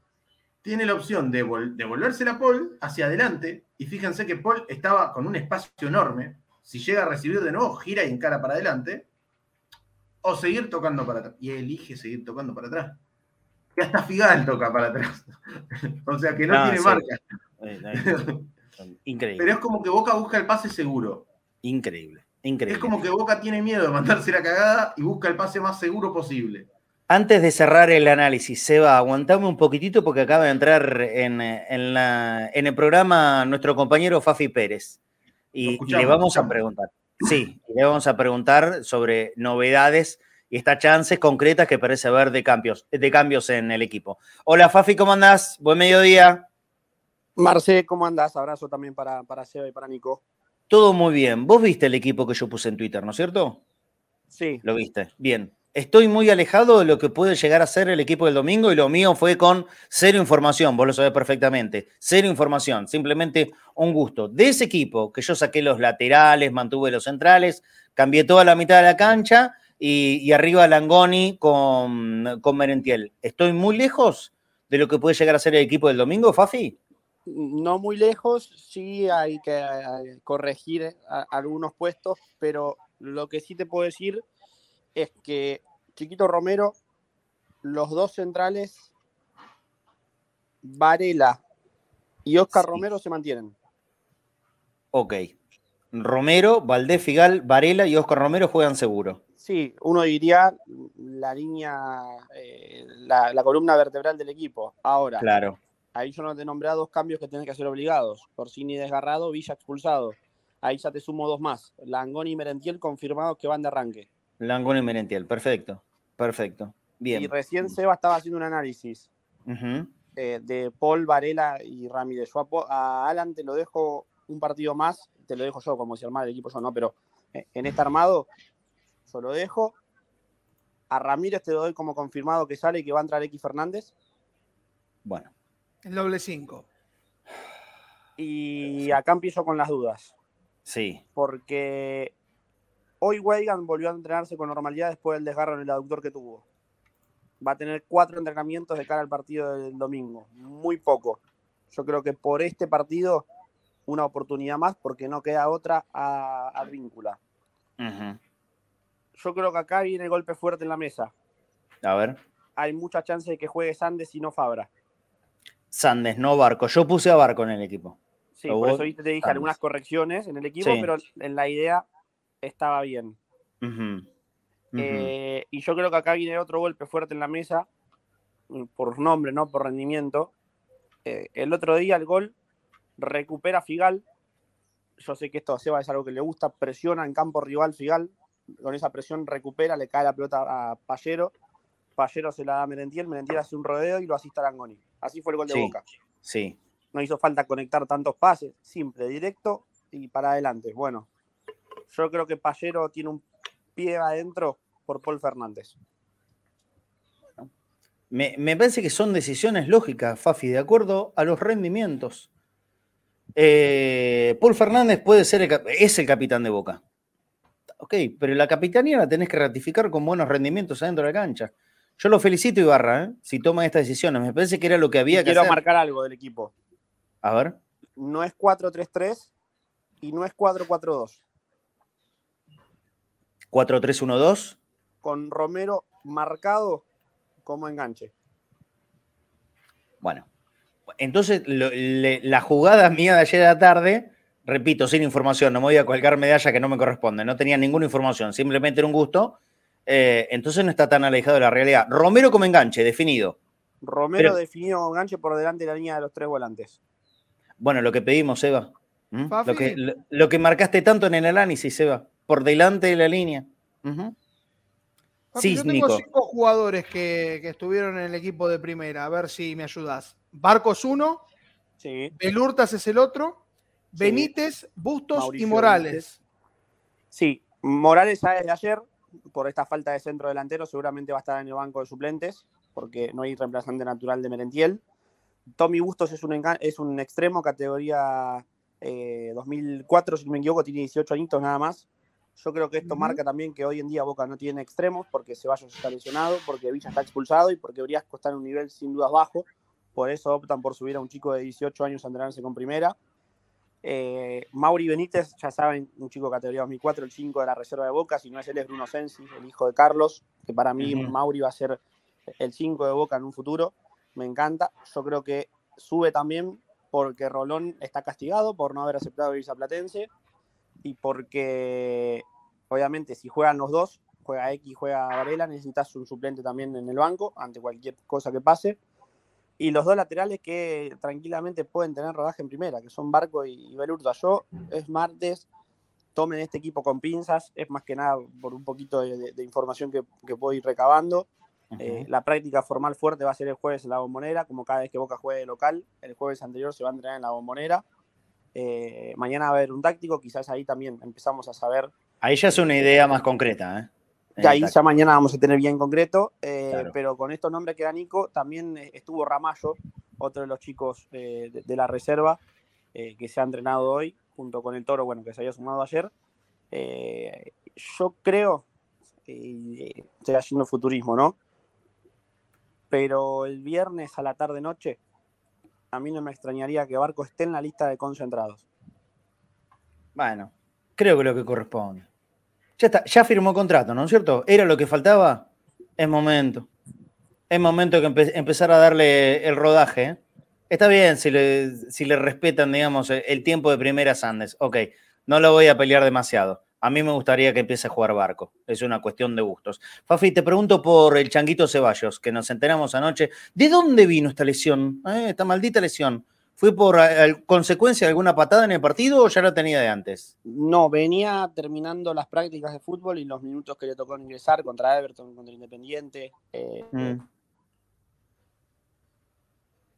tiene la opción de devolvérsela a Paul hacia adelante. Y fíjense que Paul estaba con un espacio enorme. Si llega a recibir de nuevo, gira y encara para adelante. O seguir tocando para atrás. Y elige seguir tocando para atrás. Y hasta Figal toca para atrás. o sea que no, tiene marca. Increíble. Pero es como que Boca busca el pase seguro. Increíble, increíble. Es como que Boca tiene miedo de mandarse la cagada y busca el pase más seguro posible. Antes de cerrar el análisis, Seba, aguantame un poquitito porque acaba de entrar en, el programa nuestro compañero Fafi Pérez. Y, le vamos a preguntar. Sí, le vamos a preguntar sobre novedades y estas chances concretas que parece haber de cambios, de cambios en el equipo. Hola Fafi, ¿cómo andás? Buen mediodía. Marce, ¿cómo andás? Abrazo también para, para Seba y para Nico. Todo muy bien. Vos viste el equipo que yo puse en Twitter, ¿no es cierto? Sí. Lo viste. Bien. Estoy muy alejado de lo que puede llegar a ser el equipo del domingo y lo mío fue con cero información, vos lo sabés perfectamente, cero información, simplemente un gusto. De ese equipo que yo saqué los laterales, mantuve los centrales, cambié toda la mitad de la cancha y, arriba Langoni con, con Merentiel. ¿Estoy muy lejos de lo que puede llegar a ser el equipo del domingo, Fafi? No muy lejos, sí hay que eh, corregir algunos puestos, pero lo que sí te puedo decir es que Chiquito Romero, los dos centrales, Varela y Oscar Romero se mantienen. Ok. Romero, Valdés Figal, Varela y Oscar Romero juegan seguro. Sí, uno diría la línea, eh, la, la columna vertebral del equipo. Ahora, claro Ahí yo no te nombré dos cambios que tienen que ser obligados. Porcini desgarrado, Villa expulsado. Ahí ya te sumo dos más. Langón y Merentiel confirmados que van de arranque. Langón y Merentiel, perfecto. Perfecto. Bien. Y recién Seba estaba haciendo un análisis eh, de Paul, Varela y Ramírez. Yo a, Alan te lo dejo un partido más, te lo dejo yo como si armar el equipo yo no, pero eh, en este armado yo lo dejo. A Ramírez te lo doy como confirmado que sale y que va a entrar X Fernández. Bueno, el doble 5. Y acá empiezo con las dudas. Sí. Porque hoy Weigand volvió a entrenarse con normalidad después del desgarro en el aductor que tuvo. Va a tener cuatro entrenamientos de cara al partido del domingo. Muy poco. Yo creo que por este partido, una oportunidad más, porque no queda otra a, a víncula. Yo creo que acá viene el golpe fuerte en la mesa. A ver. Hay mucha chance de que juegue Sandes y no Fabra. Sandes, no Barco. Yo puse a Barco en el equipo. Sí, por eso te dije algunas correcciones en el equipo, pero en la idea estaba bien. Eh, y yo creo que acá viene otro golpe fuerte en la mesa, mm, por nombre, no por rendimiento. Eh, el otro día el gol recupera Figal. Yo sé que esto a Seba es algo que le gusta, presiona en campo rival Figal. Con esa presión recupera, le cae la pelota a Pallero. Pallero se la da a Merentiel, Merentiel hace un rodeo y lo asiste a Langoni. Así fue el gol de Boca. Sí. No hizo falta conectar tantos pases, simple, directo y para adelante. Bueno, yo creo que Pallero tiene un pie adentro por Paul Fernández. Me, parece que son decisiones lógicas, Fafi, de acuerdo a los rendimientos. Eh, Paul Fernández puede ser es el capitán de Boca. Ok, pero la capitanía la tenés que ratificar con buenos rendimientos adentro de la cancha. Yo lo felicito, Ibarra, ¿eh? si toma estas decisiones. Me parece que era lo que había que hacer. Quiero marcar algo del equipo. A ver. No es 4-3-3 y no es 4-4-2. 4-3-1-2. Con Romero marcado como enganche. Bueno, entonces la jugada mía de ayer a la tarde, repito, sin información, no me voy a colgar medalla que no me corresponde, no tenía ninguna información, simplemente era un gusto eh, entonces no está tan alejado de la realidad. Romero como enganche, definido. Romero definido como enganche por delante de la línea de los tres volantes. Bueno, lo que pedimos, Eva. Lo que, lo, que marcaste tanto en el análisis, Eva. Por delante de la línea. sí, yo tengo cinco jugadores que, estuvieron en el equipo de primera, a ver si me ayudas. Barcos uno, sí. Belurtas es el otro, Benítez, Bustos y Morales. Sí, Morales ya desde ayer, por esta falta de centro delantero, seguramente va a estar en el banco de suplentes, porque no hay reemplazante natural de Merentiel. Tommy Bustos es un, es un extremo, categoría 2004, eh, si no me equivoco, tiene 18 añitos nada más. Yo creo que esto marca también que hoy en día Boca no tiene extremos, porque Ceballos está lesionado, porque Villa está expulsado y porque Briasco está en un nivel sin dudas bajo. Por eso optan por subir a un chico de 18 años a entrenarse con primera. Eh, Mauri Benítez, ya saben, un chico categoría 2004, el 5 de la reserva de Boca, si no es él es Bruno Sensi, el hijo de Carlos, que para mí Mauri va a ser el 5 de Boca en un futuro, me encanta, yo creo que sube también porque Rolón está castigado por no haber aceptado irse a Platense y porque obviamente si juegan los dos, juega X, juega Varela, necesitas un suplente también en el banco ante cualquier cosa que pase y los dos laterales que tranquilamente pueden tener rodaje en primera, que son Barco y, Belurta. Yo es martes, tomen este equipo con pinzas, es más que nada por un poquito de, información que, que, puedo ir recabando. Eh, la práctica formal fuerte va a ser el jueves en la bombonera, como cada vez que Boca juegue local. El jueves anterior se va a entrenar en la bombonera. Eh, mañana va a haber un táctico, quizás ahí también empezamos a saber. Ahí ya es una idea más concreta, ¿eh? Ahí ya mañana vamos a tener bien concreto, eh, pero con estos nombres que da Nico, también eh, estuvo Ramallo, otro de los chicos eh, de, la reserva, que se ha entrenado hoy, junto con el Toro, bueno, que se había sumado ayer. yo creo, estoy haciendo futurismo, ¿no? Pero el viernes a la tarde-noche, a mí no me extrañaría que Barco esté en la lista de concentrados. Bueno, creo que lo que corresponde. Ya está, ya firmó contrato, ¿no es cierto? ¿Era lo que faltaba? Es momento. Es momento que empezar a darle el rodaje. ¿eh? Está bien si le, respetan, digamos, el tiempo de primera Sandes. Ok, no lo voy a pelear demasiado. A mí me gustaría que empiece a jugar barco. Es una cuestión de gustos. Fafi, te pregunto por el Changuito Ceballos, que nos enteramos anoche. ¿De dónde vino esta lesión? ¿Eh? Esta maldita lesión. ¿Fue por eh, consecuencia de alguna patada en el partido o ya lo tenía de antes? No, venía terminando las prácticas de fútbol y los minutos que le tocó ingresar contra Everton, contra Independiente. Eh, mm.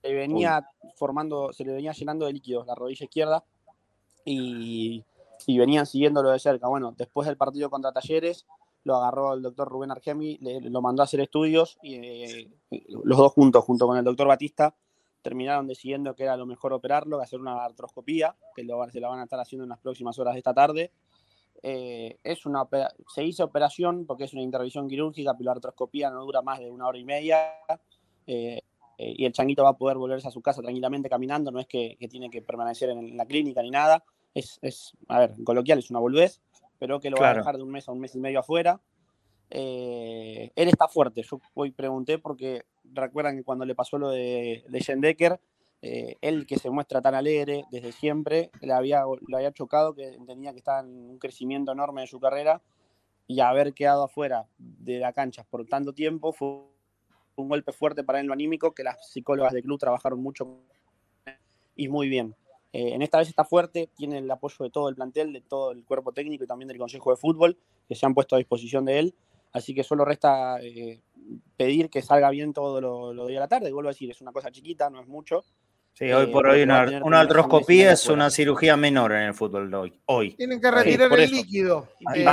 se venía formando, se le venía llenando de líquidos la rodilla izquierda y, venían siguiéndolo de cerca. Bueno, después del partido contra Talleres, lo agarró el doctor Rubén Argemi, lo mandó a hacer estudios y eh, los dos juntos, junto con el doctor Batista, terminaron decidiendo que era lo mejor operarlo, que hacer una artroscopía, que lo, se la van a estar haciendo en las próximas horas de esta tarde. Eh, es una, se hizo operación porque es una intervención quirúrgica, pero la artroscopía no dura más de una hora y media. Eh, eh, y el changuito va a poder volverse a su casa tranquilamente caminando, no es que, tiene que permanecer en, la clínica ni nada. Es, es, a ver, en coloquial es una boludez, pero que lo va a dejar de un mes a un mes y medio afuera. él está fuerte. Yo hoy pregunté porque recuerdan que cuando le pasó lo de, de Schendecker, eh, él que se muestra tan alegre desde siempre, le había, le había chocado que entendía que estaba en un crecimiento enorme de su carrera y haber quedado afuera de la cancha por tanto tiempo fue un golpe fuerte para él lo anímico que las psicólogas del club trabajaron mucho y muy bien. Eh, en esta vez está fuerte, tiene el apoyo de todo el plantel, de todo el cuerpo técnico y también del Consejo de Fútbol, que se han puesto a disposición de él. Así que solo resta eh, pedir que salga bien todo lo, lo de la tarde. Y vuelvo a decir, es una cosa chiquita, no es mucho. Sí, hoy por hoy una, una artroscopía es una cirugía menor en el fútbol de hoy. hoy. Tienen que retirar el líquido.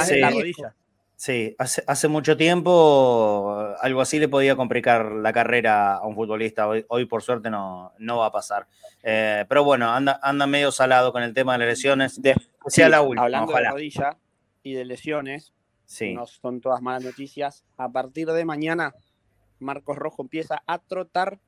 sí, la rodilla. Sí, hace, hace, mucho tiempo algo así le podía complicar la carrera a un futbolista. Hoy, hoy por suerte no, no va a pasar. Eh, pero bueno, anda, anda medio salado con el tema de las lesiones. De, sea la última. Hablando de rodilla y de lesiones, no son todas malas noticias. A partir de mañana, Marcos Rojo empieza a trotar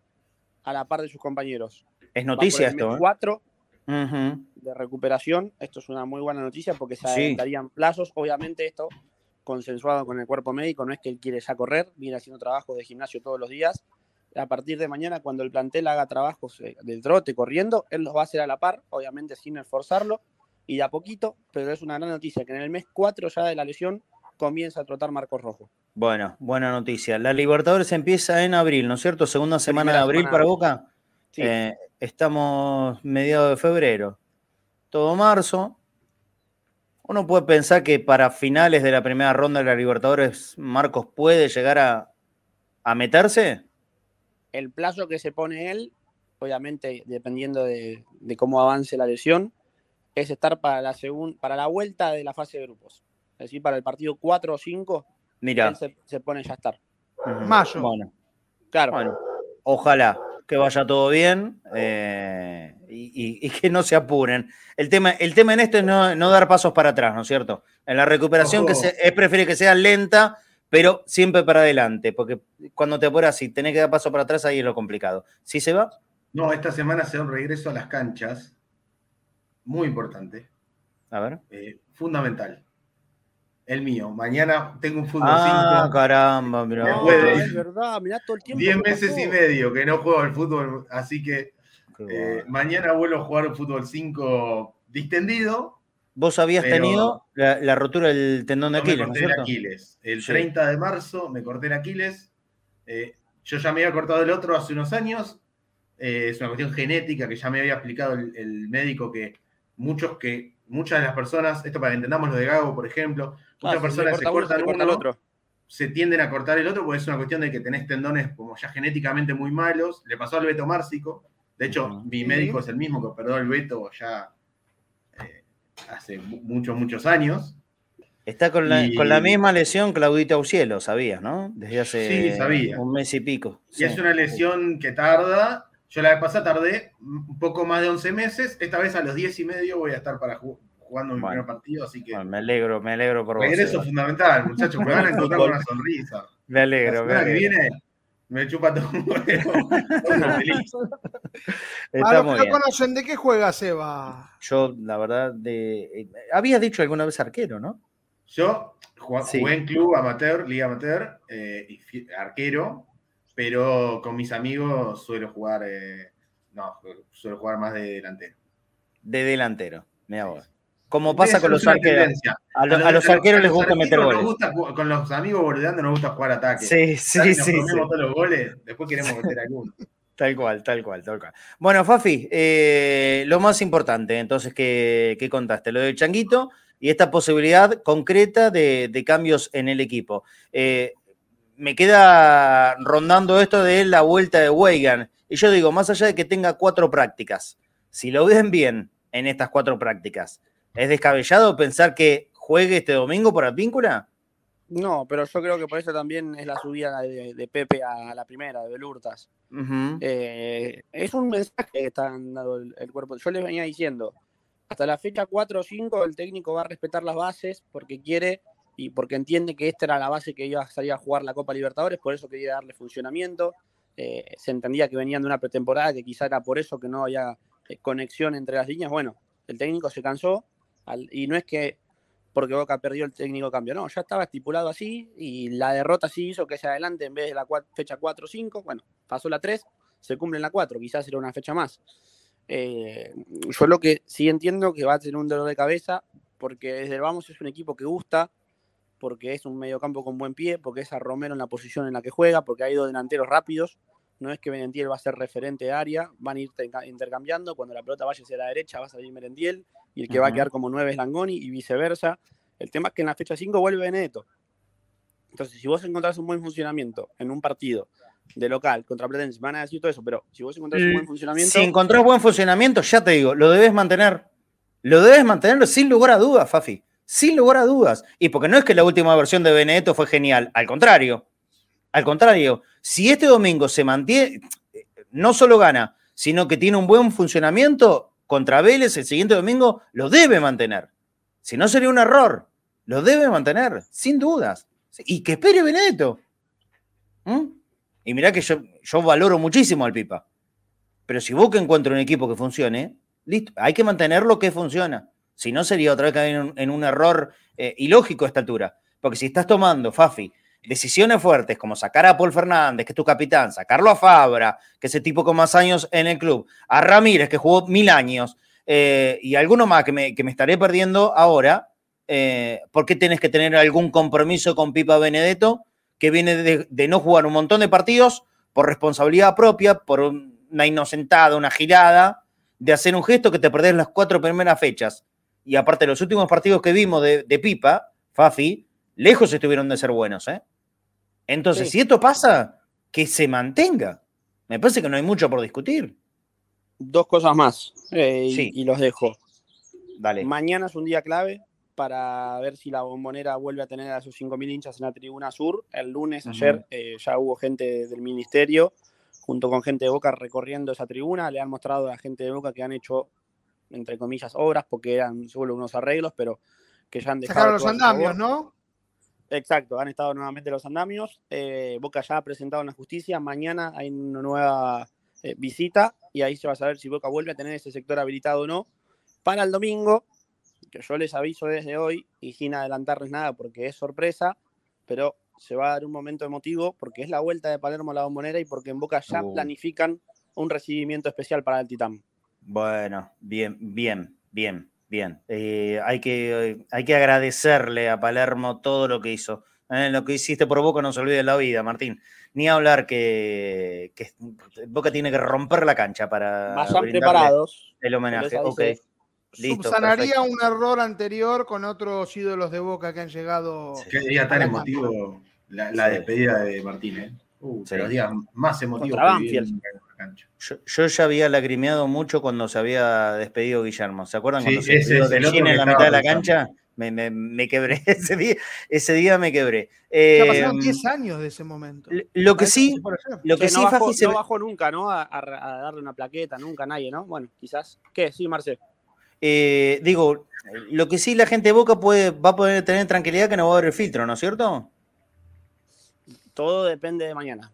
a la par de sus compañeros. Es noticia esto. ¿eh? Cuatro de recuperación. Esto es una muy buena noticia porque se darían plazos. Obviamente esto consensuado con el cuerpo médico, no es que él quiere ya correr, viene haciendo trabajo de gimnasio todos los días. A partir de mañana, cuando el plantel haga trabajos eh, del trote corriendo, él los va a hacer a la par, obviamente sin esforzarlo, y de a poquito, pero es una gran noticia que en el mes 4 ya de la lesión comienza a trotar Marcos Rojo. Bueno, buena noticia. La Libertadores empieza en abril, ¿no es cierto? Segunda semana de abril para Boca. Eh, estamos mediados de febrero. Todo marzo. uno puede pensar que para finales de la primera ronda de la Libertadores, Marcos puede llegar a, a meterse. El plazo que se pone él, obviamente dependiendo de, cómo avance la lesión, es estar para la, para la vuelta de la fase de grupos. Es decir, para el partido 4 o 5, Mira. se, pone ya a estar. Mayo. Bueno. Claro. Bueno, ojalá que vaya todo bien eh, y, que no se apuren. El tema, el tema en esto es no, dar pasos para atrás, ¿no es cierto? En la recuperación que se, es prefiere que sea lenta, pero siempre para adelante, porque cuando te apuras y tenés que dar paso para atrás, ahí es lo complicado. ¿Sí se va? No, esta semana se da un regreso a las canchas, muy importante. A ver. Eh, fundamental el mío. Mañana tengo un fútbol 5. Ah, caramba, mira. es verdad, mirá todo el tiempo. 10 meses y medio que no juego al fútbol, así que eh, mañana vuelvo a jugar un fútbol 5 distendido. Vos habías tenido la, rotura del tendón de Aquiles. Me corté el Aquiles. El 30 de marzo me corté el Aquiles. Eh, yo ya me había cortado el otro hace unos años. Eh, es una cuestión genética que ya me había explicado el, el médico que muchos que muchas de las personas, esto para que entendamos lo de Gago, por ejemplo, muchas ah, personas se, cortan uno, el otro. se tienden a cortar el otro porque es una cuestión de que tenés tendones como ya genéticamente muy malos. Le pasó al Beto Márcico. De hecho, mi médico es el mismo que operó al Beto ya eh, hace muchos, muchos años. Está con la, con la misma lesión Claudita Ucielo, sabías, ¿no? Desde hace sabía. un mes y pico. Y es una lesión que tarda yo la vez pasada tardé un poco más de 11 meses. Esta vez a los 10 y medio voy a estar para jugando mi primer partido, así que. me alegro, me alegro por vos. Regreso fundamental, muchachos. Me van a encontrar con una sonrisa. Me alegro, la me que viene me chupa todo un huevo. feliz. Para los que no conocen, ¿de qué juega Seba? Yo, la verdad, de. Eh, habías dicho alguna vez arquero, ¿no? Yo jugué, en club amateur, liga amateur, eh, arquero, pero con mis amigos suelo jugar, eh, no, suelo jugar más de delantero. De delantero, me hago. Como pasa con los arqueros. A, los, arqueros les gusta meter goles. con los amigos bordeando nos gusta jugar ataque. Sí, sí, sí. Nos todos los goles, después queremos meter alguno. Tal cual, tal cual, tal cual. Bueno, Fafi, eh, lo más importante, entonces, que, contaste, lo del changuito y esta posibilidad concreta de, cambios en el equipo. Eh, me queda rondando esto de la vuelta de Weigan. Y yo digo, más allá de que tenga cuatro prácticas, si lo ven bien en estas cuatro prácticas, ¿es descabellado pensar que juegue este domingo por Advíncula? No, pero yo creo que por eso también es la subida de, Pepe a la primera, de Belurtas. Eh, es un mensaje que está dando el, el, cuerpo. Yo les venía diciendo, hasta la fecha 4 o 5 el técnico va a respetar las bases porque quiere y porque entiende que esta era la base que iba a salir a jugar la Copa Libertadores, por eso quería darle funcionamiento. Eh, se entendía que venían de una pretemporada, que quizá era por eso que no había eh, conexión entre las líneas. Bueno, el técnico se cansó y no es que porque Boca perdió el técnico cambio, no, ya estaba estipulado así y la derrota sí hizo que se adelante en vez de la fecha 4 o 5, bueno, pasó la 3, se cumple en la 4, quizás era una fecha más. Eh, yo lo que sí entiendo que va a tener un dolor de cabeza porque desde el vamos es un equipo que gusta, porque es un mediocampo con buen pie, porque es a Romero en la posición en la que juega, porque ha ido delanteros rápidos. No es que Merentiel va a ser referente de área, van a ir intercambiando. Cuando la pelota vaya hacia la derecha va a salir Merentiel y el que va a quedar como nueve es Langoni y viceversa. El tema es que en la fecha 5 vuelve Benedetto. Entonces, si vos encontrás un buen funcionamiento en un partido de local contra Platense, van a decir todo eso, pero si vos encontrás un buen funcionamiento. Si encontrás buen funcionamiento, ya te digo, lo debes mantener. Lo debes mantener sin lugar a dudas, Fafi sin lugar a dudas. Y porque no es que la última versión de Benedetto fue genial, al contrario. Al contrario, si este domingo se mantiene, no solo gana, sino que tiene un buen funcionamiento contra Vélez el siguiente domingo, lo debe mantener. Si no sería un error, lo debe mantener, sin dudas. Y que espere Benedetto. ¿Mm? Y mirá que yo, yo valoro muchísimo al Pipa. Pero si vos que encuentra un equipo que funcione, listo, hay que mantener lo que funciona. Si no, sería otra vez caer en, un error eh, ilógico esta altura. Porque si estás tomando, Fafi, decisiones fuertes como sacar a Paul Fernández, que es tu capitán, sacarlo a Fabra, que es el tipo con más años en el club, a Ramírez, que jugó mil años, eh, y alguno más que me, estaré perdiendo ahora, eh, ¿por qué tienes que tener algún compromiso con Pipa Benedetto, que viene de, de, no jugar un montón de partidos por responsabilidad propia, por una inocentada, una girada, de hacer un gesto que te perdés las cuatro primeras fechas? Y aparte, los últimos partidos que vimos de, Pipa, Fafi, lejos estuvieron de ser buenos, ¿eh? Entonces, si esto pasa, que se mantenga. Me parece que no hay mucho por discutir. Dos cosas más eh, y, los dejo. Dale. Mañana es un día clave para ver si la bombonera vuelve a tener a sus 5.000 hinchas en la tribuna sur. El lunes, ayer, eh, ya hubo gente del ministerio junto con gente de Boca recorriendo esa tribuna. Le han mostrado a la gente de Boca que han hecho, entre comillas, obras porque eran solo unos arreglos, pero que ya han dejado. Sacaron los andamios, ¿no? Exacto, han estado nuevamente los andamios. Eh, Boca ya ha presentado en la justicia. Mañana hay una nueva eh, visita y ahí se va a saber si Boca vuelve a tener ese sector habilitado o no. Para el domingo, que yo les aviso desde hoy y sin adelantarles nada porque es sorpresa, pero se va a dar un momento emotivo porque es la vuelta de Palermo a la bombonera y porque en Boca ya uh. planifican un recibimiento especial para el Titán. Bueno, bien, bien, bien. Bien, eh, hay, que, hay que agradecerle a Palermo todo lo que hizo. Eh, lo que hiciste por Boca no se olvide la vida, Martín. Ni hablar que, Boca tiene que romper la cancha para. Vayan preparados. El homenaje. Ok. Listo, Subsanaría un error anterior con otros ídolos de Boca que han llegado. Qué día tan emotivo la, despedida de Martín, ¿eh? Uh, los días más emotivos. Yo, ya había lagrimeado mucho cuando se había despedido Guillermo. ¿Se acuerdan cuando se despidió del en la mitad de la cancha? Me, quebré ese día, ese día me quebré. ya pasaron 10 eh, años de ese momento. Lo que sí, lo que, sí, no, bajó, no bajó nunca, ¿no? A, darle una plaqueta, nunca nadie, ¿no? Bueno, quizás. ¿Qué? Sí, Marcel. Eh, digo, lo que sí la gente de Boca puede, va a poder tener tranquilidad que no va a haber el filtro, ¿no es cierto? Todo depende de mañana.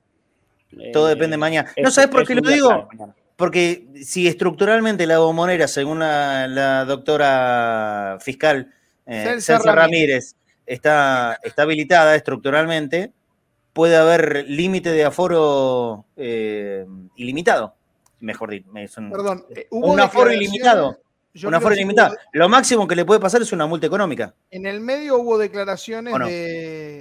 Todo depende de mañana. ¿No sabes por qué lo digo? Porque si estructuralmente la bombonera, según la, doctora fiscal eh, Ramírez, está, está habilitada estructuralmente, puede haber límite de aforo eh, ilimitado. Mejor dicho, Perdón, eh, un aforo ilimitado. una aforo ilimitado. Lo máximo que le puede pasar es una multa económica. En el medio hubo declaraciones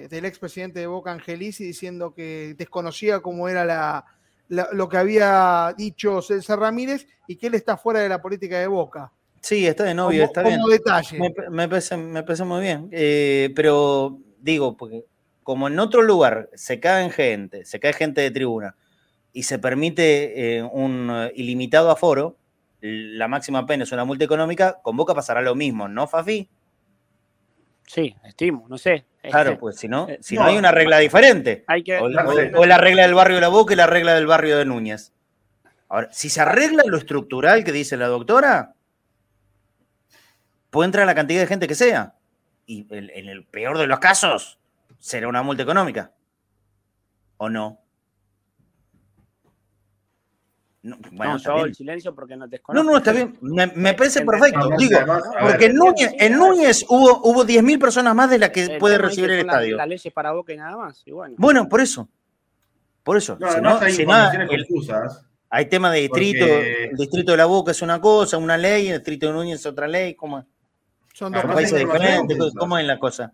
del expresidente de Boca Angelici diciendo que desconocía cómo era la, lo que había dicho César Ramírez y que él está fuera de la política de Boca. Sí, está de novio, está bien. Como detalle. Me, parece, muy bien. Eh, pero digo, porque como en otro lugar se cae gente, se cae gente de tribuna y se permite eh, un ilimitado aforo, la máxima pena es una multa económica, con Boca pasará lo mismo, ¿no, Fafi? Sí, estimo, no sé. Claro, este, pues si no, eh, si no, hay una regla diferente. Hay que, o, la, regla del barrio de la Boca y la regla del barrio de Núñez. Ahora, si se arregla lo estructural que dice la doctora, puede entrar la cantidad de gente que sea. Y en el peor de los casos, será una multa económica. ¿O no? No, bueno, yo el silencio porque no te No, no, está bien. Me, parece perfecto. Digo, porque en Núñez, en Núñez hubo, hubo 10.000 personas más de las que puede recibir el estadio. Las leyes para Boca y nada más. bueno. por eso. Por eso. No, si no, hay, si hay tema de distrito. El distrito de la Boca es una cosa, una ley, el distrito de Núñez es otra ley. ¿Cómo es? Son dos países diferentes. ¿Cómo es la cosa?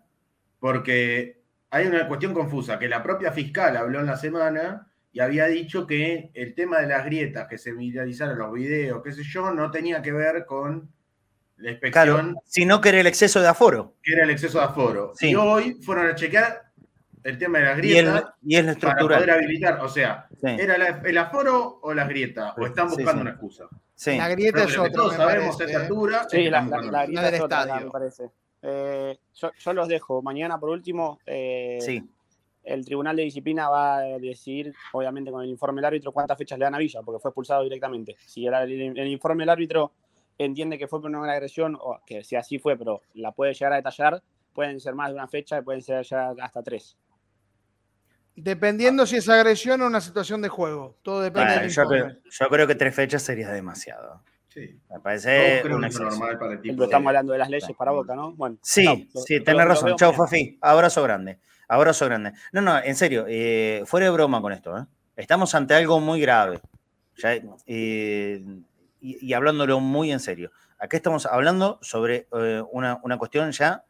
Porque hay una cuestión confusa, que la propia fiscal habló en la semana y había dicho que el tema de las grietas que se viralizaron los videos, qué sé yo, no tenía que ver con la inspección. sino que era el exceso de aforo. Que era el exceso de aforo. Y hoy fueron a chequear el tema de las grietas y, es para poder habilitar. O sea, ¿era el aforo o las grietas? ¿O están buscando una excusa? La grieta es otra. Todos sabemos esta altura. Sí, la, grieta es otra, me parece. Eh, yo, los dejo. Mañana, por último, eh, sí el Tribunal de Disciplina va a decidir, obviamente con el informe del árbitro, cuántas fechas le dan a Villa, porque fue expulsado directamente. Si el, informe del árbitro entiende que fue por una agresión, o que si así fue, pero la puede llegar a detallar, pueden ser más de una fecha y pueden ser ya hasta tres. Dependiendo si es agresión o una situación de juego. Todo depende del yo, creo, yo creo que tres fechas sería demasiado. Sí. Me parece normal para el tipo Estamos hablando de las leyes para Boca, ¿no? Bueno, sí, sí, tenés razón. Chao, Fafi. Abrazo grande. Abrazo grande. No, no, en serio, eh, fuera de broma con esto. ¿eh? Estamos ante algo muy grave. Eh, y, hablándolo muy en serio. Aquí estamos hablando sobre una, cuestión ya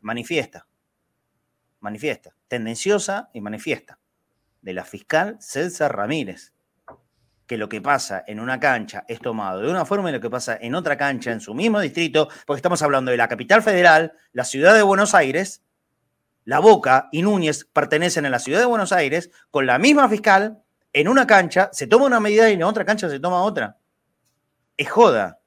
manifiesta. Manifiesta. Tendenciosa y manifiesta. De la fiscal César Ramírez. que lo que pasa en una cancha es tomado de una forma y lo que pasa en otra cancha en su mismo distrito, porque estamos hablando de la capital federal, la ciudad de Buenos Aires, La Boca y Núñez pertenecen a la ciudad de Buenos Aires, con la misma fiscal, en una cancha se toma una medida y en otra cancha se toma otra. Es joda.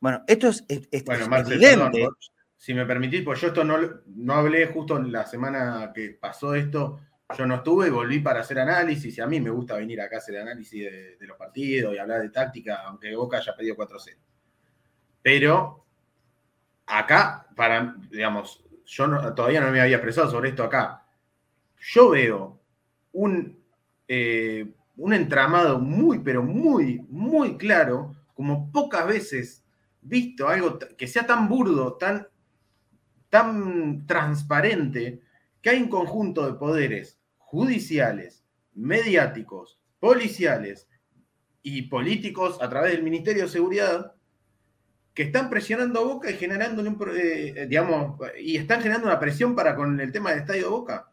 Bueno, esto es, evidente. si me permitís, pues yo esto no, no hablé justo en la semana que pasó esto yo no estuve y volví para hacer análisis y a mí me gusta venir acá a hacer análisis de, los partidos y hablar de táctica, aunque Boca haya pedido 4-0. Pero acá, para, digamos, yo todavía no me había expresado sobre esto acá. Yo veo un, eh, un entramado muy, pero muy, muy claro, como pocas veces visto algo que sea tan burdo, tan, tan transparente, que hay un conjunto de poderes judiciales, mediáticos, policiales y políticos a través del Ministerio de Seguridad que están presionando a Boca y generando un, eh, digamos, y están generando una presión para con el tema del estadio de Boca,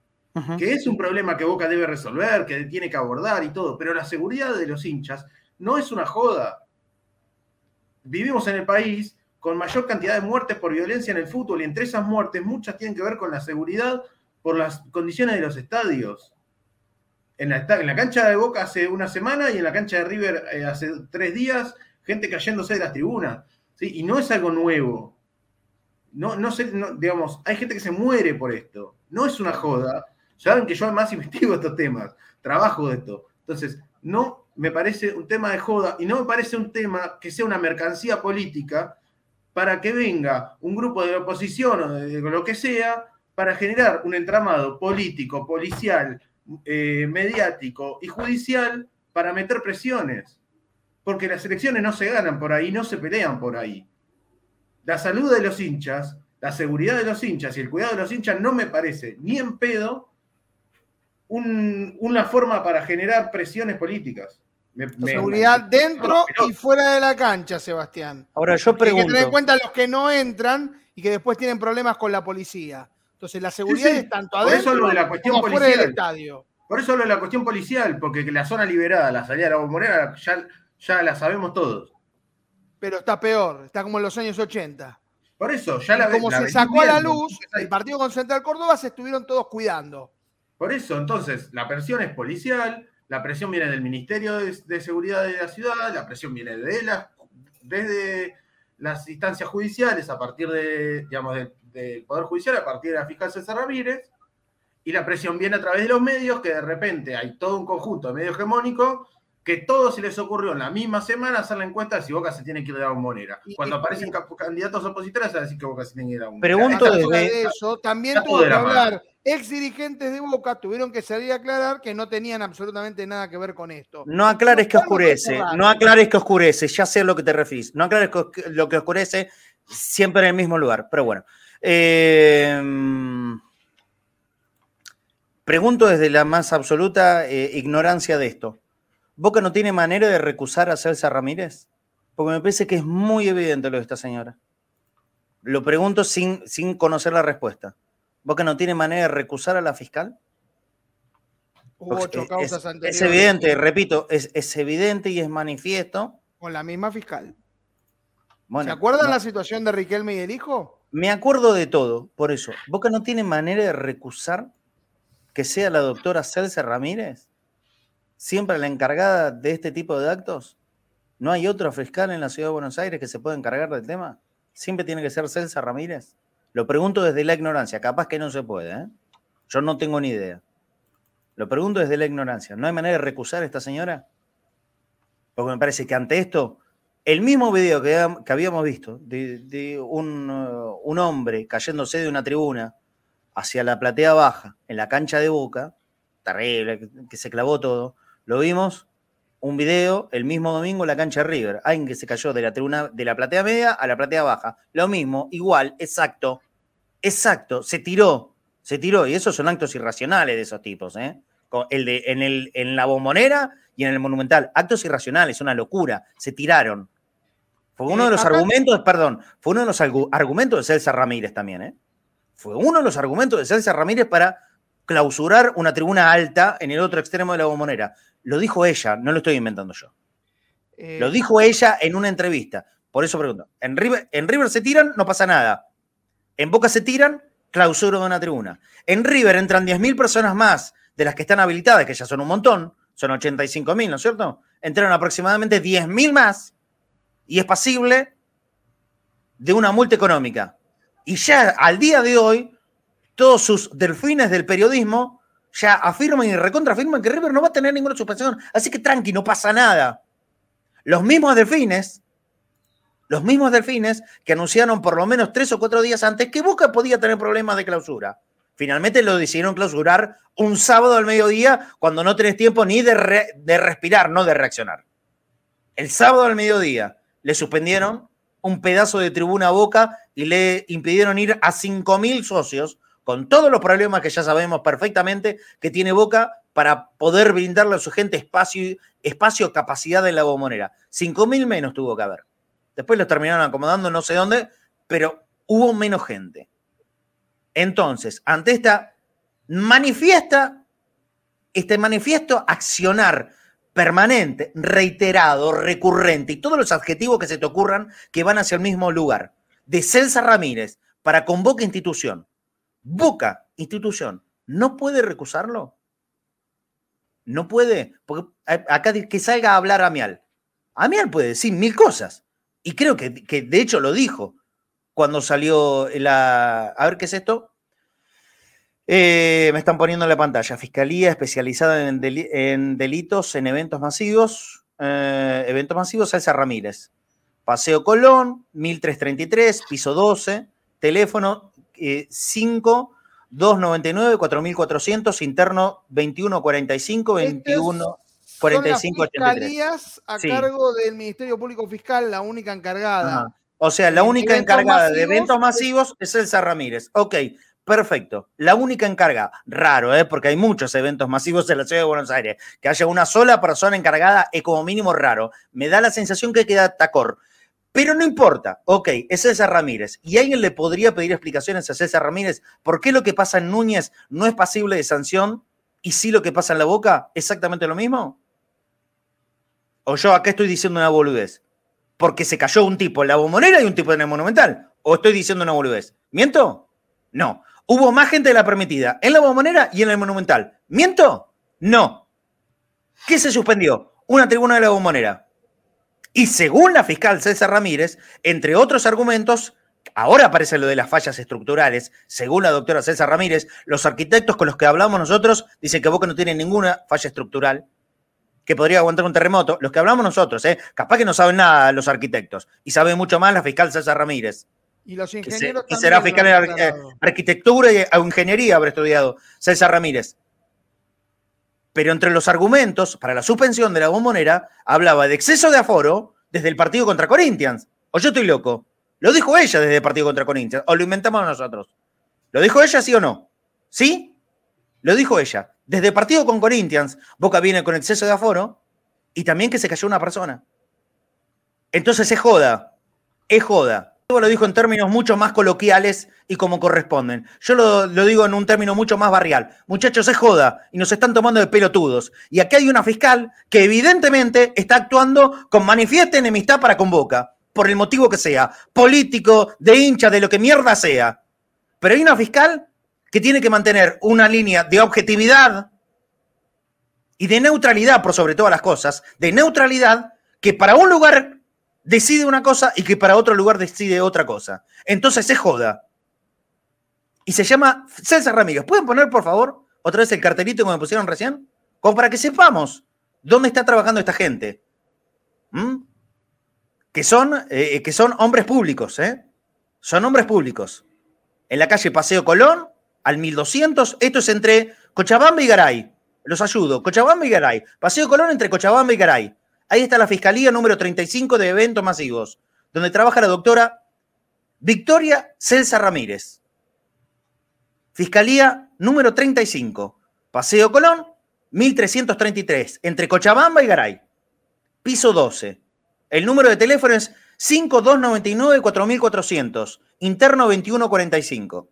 que es un problema que Boca debe resolver, que tiene que abordar y todo, pero la seguridad de los hinchas no es una joda. Vivimos en el país con mayor cantidad de muertes por violencia en el fútbol y entre esas muertes muchas tienen que ver con la seguridad por las condiciones de los estadios. En la, en la cancha de Boca hace una semana y en la cancha de River eh, hace tres días, gente cayéndose de las tribunas. Y no es algo nuevo. No, no sé, digamos, hay gente que se muere por esto. No es una joda. Saben que yo además investigo estos temas, trabajo de esto. Entonces, no me parece un tema de joda y no me parece un tema que sea una mercancía política para que venga un grupo de oposición o de lo que sea para generar un entramado político, policial, eh, mediático y judicial para meter presiones. Porque las elecciones no se ganan por ahí, no se pelean por ahí. La salud de los hinchas, la seguridad de los hinchas y el cuidado de los hinchas no me parece ni en pedo una forma para generar presiones políticas. seguridad dentro y fuera de la cancha, Sebastián. Ahora yo pregunto. Hay que tener en cuenta los que no entran y que después tienen problemas con la policía. Entonces la seguridad es tanto adentro por eso de la cuestión policial. del estadio. Por eso lo de la cuestión policial, porque la zona liberada, la salida de la bombonera, ya, ya la sabemos todos. Pero está peor, está como en los años 80. Por eso, ya la Como se sacó a la luz, el partido con Central Córdoba se estuvieron todos cuidando. Por eso, entonces, la presión es policial, la presión viene del Ministerio de, Seguridad de la ciudad, la presión viene de la, desde las instancias judiciales a partir de, digamos, de, del Poder Judicial a partir de la fiscal César Ramírez, y la presión viene a través de los medios, que de repente hay todo un conjunto de medios hegemónicos que todos se les ocurrió en la misma semana hacer la encuesta de si Boca se tiene que ir a la bombonera. Cuando aparecen candidatos opositores, a decir que Boca se tiene que ir a la bombonera. Pregunto de eso, también tuvo que hablar ex dirigentes de Boca tuvieron que salir a aclarar que no tenían absolutamente nada que ver con esto. No aclares que oscurece, no aclares que oscurece, ya sé a lo que te refieres. No aclares lo que oscurece siempre en el mismo lugar, pero bueno. Em, pregunto desde la más absoluta eh, ignorancia de esto. ¿Boca no tiene manera de recusar a Celsa Ramírez? Porque me parece que es muy evidente lo de esta señora. Lo pregunto sin, sin conocer la respuesta. ¿Boca no tiene manera de recusar a la fiscal? Hubo ocho causas es, Es evidente, repito, es, es, evidente y es manifiesto. Con la misma fiscal. ¿Se acuerdan la situación de Riquelme y el hijo? Me acuerdo de todo, por eso. ¿Boca no tiene manera de recusar que sea la doctora Celsa Ramírez? ¿Siempre la encargada de este tipo de actos? ¿No hay otro fiscal en la ciudad de Buenos Aires que se pueda encargar del tema? ¿Siempre tiene que ser Celsa Ramírez? Lo pregunto desde la ignorancia, capaz que no se puede, ¿eh? Yo no tengo ni idea. Lo pregunto desde la ignorancia. ¿No hay manera de recusar a esta señora? Porque me parece que ante esto el mismo video que, habíamos visto de, uh, un, hombre cayéndose de una tribuna hacia la platea baja en la cancha de Boca, terrible, que, se clavó todo, lo vimos un video el mismo domingo en la cancha de River. Alguien que se cayó de la tribuna de la platea media a la platea baja. Lo mismo, igual, exacto, exacto, se tiró, se tiró. Y esos son actos irracionales de esos tipos, ¿eh? El de, en, el, en la bombonera y en el monumental. Actos irracionales, una locura. Se tiraron. Fue uno de los argumentos, perdón, fue uno de los argumentos de Celsa Ramírez también, ¿eh? Fue uno de los argumentos de Celsa Ramírez para clausurar una tribuna alta en el otro extremo de la bombonera. Lo dijo ella, no lo estoy inventando yo. lo eh, dijo ella en una entrevista. Por eso pregunto. En River, en River se tiran, no pasa nada. En Boca se tiran, clausura de una tribuna. En River entran 10.000 personas más de las que están habilitadas, que ya son un montón, son 85.000, ¿no es cierto? Entraron aproximadamente 10.000 más y es pasible de una multa económica. Y ya al día de hoy, todos sus delfines del periodismo ya afirman y recontrafirman que River no va a tener ninguna suspensión. Así que tranqui, no pasa nada. Los mismos delfines, los mismos delfines que anunciaron por lo menos tres o cuatro días antes que Boca podía tener problemas de clausura. Finalmente lo decidieron clausurar un sábado al mediodía cuando no tenés tiempo ni de, de respirar, no de reaccionar. El sábado al mediodía le suspendieron un pedazo de tribuna Boca y le impidieron ir a 5.000 socios con todos los problemas que ya sabemos perfectamente que tiene Boca para poder brindarle a su gente espacio, espacio capacidad en la bombonera. 5.000 menos tuvo que haber. Después los terminaron acomodando no sé dónde, pero hubo menos gente. Entonces, ante esta manifiesta, este manifiesto accionar permanente, reiterado, recurrente y todos los adjetivos que se te ocurran que van hacia el mismo lugar. De Celsa Ramírez para Convoca Institución. Boca Institución. ¿No puede recusarlo? No puede. Porque acá que salga a hablar Amial. Amial puede decir mil cosas. Y creo que, que de hecho lo dijo cuando salió la... A ver, ¿qué es esto? Eh, me están poniendo en la pantalla. Fiscalía especializada en, delitos en eventos masivos. Eh, eventos masivos, Elsa Ramírez. Paseo Colón, 1333, piso 12. Teléfono 5 299 4400, interno 2145 21 45 83. a cargo del Ministerio Público Fiscal, la única encargada. O sea, la única encargada de eventos masivos es Elsa Ramírez. Ok, Perfecto. La única encarga, raro, ¿eh? porque hay muchos eventos masivos en la ciudad de Buenos Aires. Que haya una sola persona encargada es como mínimo raro. Me da la sensación que queda tacor. Pero no importa. Ok, es César Ramírez. ¿Y alguien le podría pedir explicaciones a César Ramírez por qué lo que pasa en Núñez no es pasible de sanción y sí lo que pasa en la boca exactamente lo mismo? ¿O yo acá estoy diciendo una boludez? Porque se cayó un tipo en la bombonera y un tipo en el monumental. ¿O estoy diciendo una boludez? ¿Miento? No. Hubo más gente de la permitida en la bombonera y en el monumental. ¿Miento? No. ¿Qué se suspendió? Una tribuna de la bombonera. Y según la fiscal César Ramírez, entre otros argumentos, ahora aparece lo de las fallas estructurales, según la doctora César Ramírez, los arquitectos con los que hablamos nosotros dicen que Boca no tiene ninguna falla estructural que podría aguantar un terremoto. Los que hablamos nosotros, ¿eh? capaz que no saben nada los arquitectos y sabe mucho más la fiscal César Ramírez. Y los ingenieros. Que, será fiscal de arquitectura y ingeniería, habrá estudiado César Ramírez. Pero entre los argumentos para la suspensión de la bombonera hablaba de exceso de aforo desde el partido contra Corinthians. O yo estoy loco. Lo dijo ella desde el partido contra Corinthians. O lo inventamos nosotros. ¿Lo dijo ella, sí o no? ¿Sí? Lo dijo ella. Desde el partido con Corinthians, Boca viene con exceso de aforo y también que se cayó una persona. Entonces es joda. Es joda lo dijo en términos mucho más coloquiales y como corresponden. Yo lo, digo en un término mucho más barrial. Muchachos, es joda y nos están tomando de pelotudos. Y aquí hay una fiscal que evidentemente está actuando con manifiesta enemistad para con Boca, por el motivo que sea, político, de hincha, de lo que mierda sea. Pero hay una fiscal que tiene que mantener una línea de objetividad y de neutralidad, por sobre todas las cosas, de neutralidad que para un lugar decide una cosa y que para otro lugar decide otra cosa. Entonces se joda. Y se llama César Ramírez. ¿Pueden poner, por favor, otra vez el cartelito como me pusieron recién? Como para que sepamos dónde está trabajando esta gente. ¿Mm? Que, son, eh, que son hombres públicos, ¿eh? Son hombres públicos. En la calle Paseo Colón, al 1200. Esto es entre Cochabamba y Garay. Los ayudo. Cochabamba y Garay. Paseo Colón entre Cochabamba y Garay. Ahí está la Fiscalía número 35 de eventos masivos, donde trabaja la doctora Victoria Celsa Ramírez. Fiscalía número 35, Paseo Colón, 1333, entre Cochabamba y Garay. Piso 12. El número de teléfono es 5299-4400, interno 2145.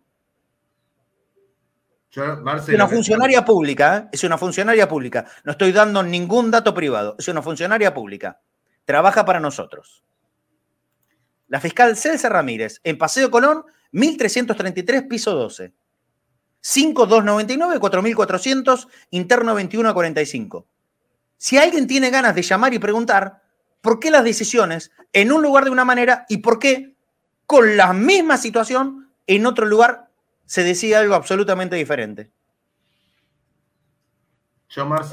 Es una funcionaria pública, ¿eh? es una funcionaria pública. No estoy dando ningún dato privado, es una funcionaria pública. Trabaja para nosotros. La fiscal Celsa Ramírez, en Paseo Colón, 1333, piso 12. 5299, 4400, interno 21 a 45. Si alguien tiene ganas de llamar y preguntar por qué las decisiones en un lugar de una manera y por qué con la misma situación en otro lugar se decía algo absolutamente diferente.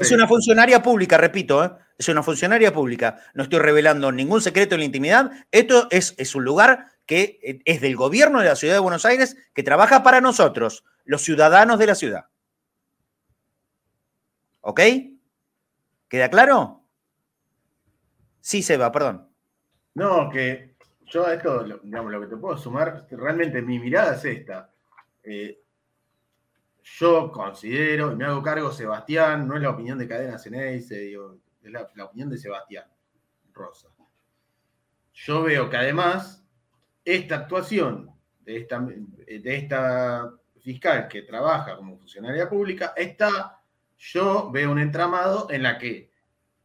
Es una funcionaria pública, repito, ¿eh? es una funcionaria pública. No estoy revelando ningún secreto en la intimidad. Esto es, es un lugar que eh, es del gobierno de la ciudad de Buenos Aires que trabaja para nosotros, los ciudadanos de la ciudad. ¿Ok? ¿Queda claro? Sí, Seba, perdón. No, que yo a esto, digamos, lo que te puedo sumar, realmente mi mirada es esta. Eh, yo considero, y me hago cargo, Sebastián, no es la opinión de Cadena Ceneice, digo, es la, opinión de Sebastián Rosa. Yo veo que además esta actuación de esta, de esta fiscal que trabaja como funcionaria pública está, yo veo un entramado en la que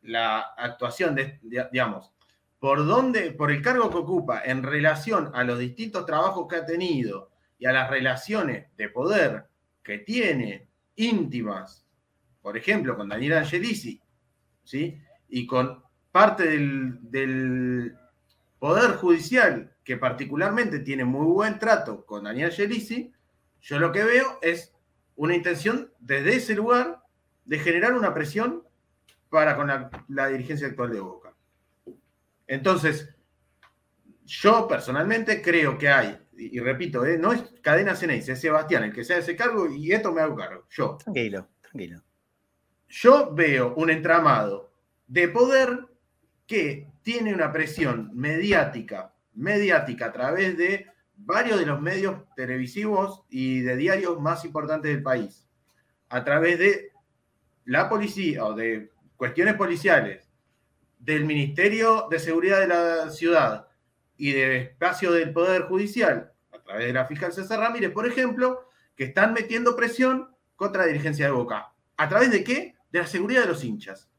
la actuación de, digamos, por dónde, por el cargo que ocupa en relación a los distintos trabajos que ha tenido y a las relaciones de poder que tiene íntimas, por ejemplo, con Daniel Angelici, ¿sí? Y con parte del, Poder Judicial, que particularmente tiene muy buen trato con Daniel Angelici, yo lo que veo es una intención desde ese lugar de generar una presión para con la, dirigencia actual de Boca. Entonces, yo personalmente creo que hay, y, repito, eh, no es cadena Ceneice, es Sebastián el que sea ese cargo y esto me hago cargo, yo. Tranquilo, tranquilo. Yo veo un entramado de poder que tiene una presión mediática, mediática a través de varios de los medios televisivos y de diarios más importantes del país, a través de la policía o de cuestiones policiales del Ministerio de Seguridad de la Ciudad y del espacio del Poder Judicial, través de la fiscal César Ramírez, por ejemplo, que están metiendo presión contra la dirigencia de Boca. ¿A través de qué? De la seguridad de los hinchas.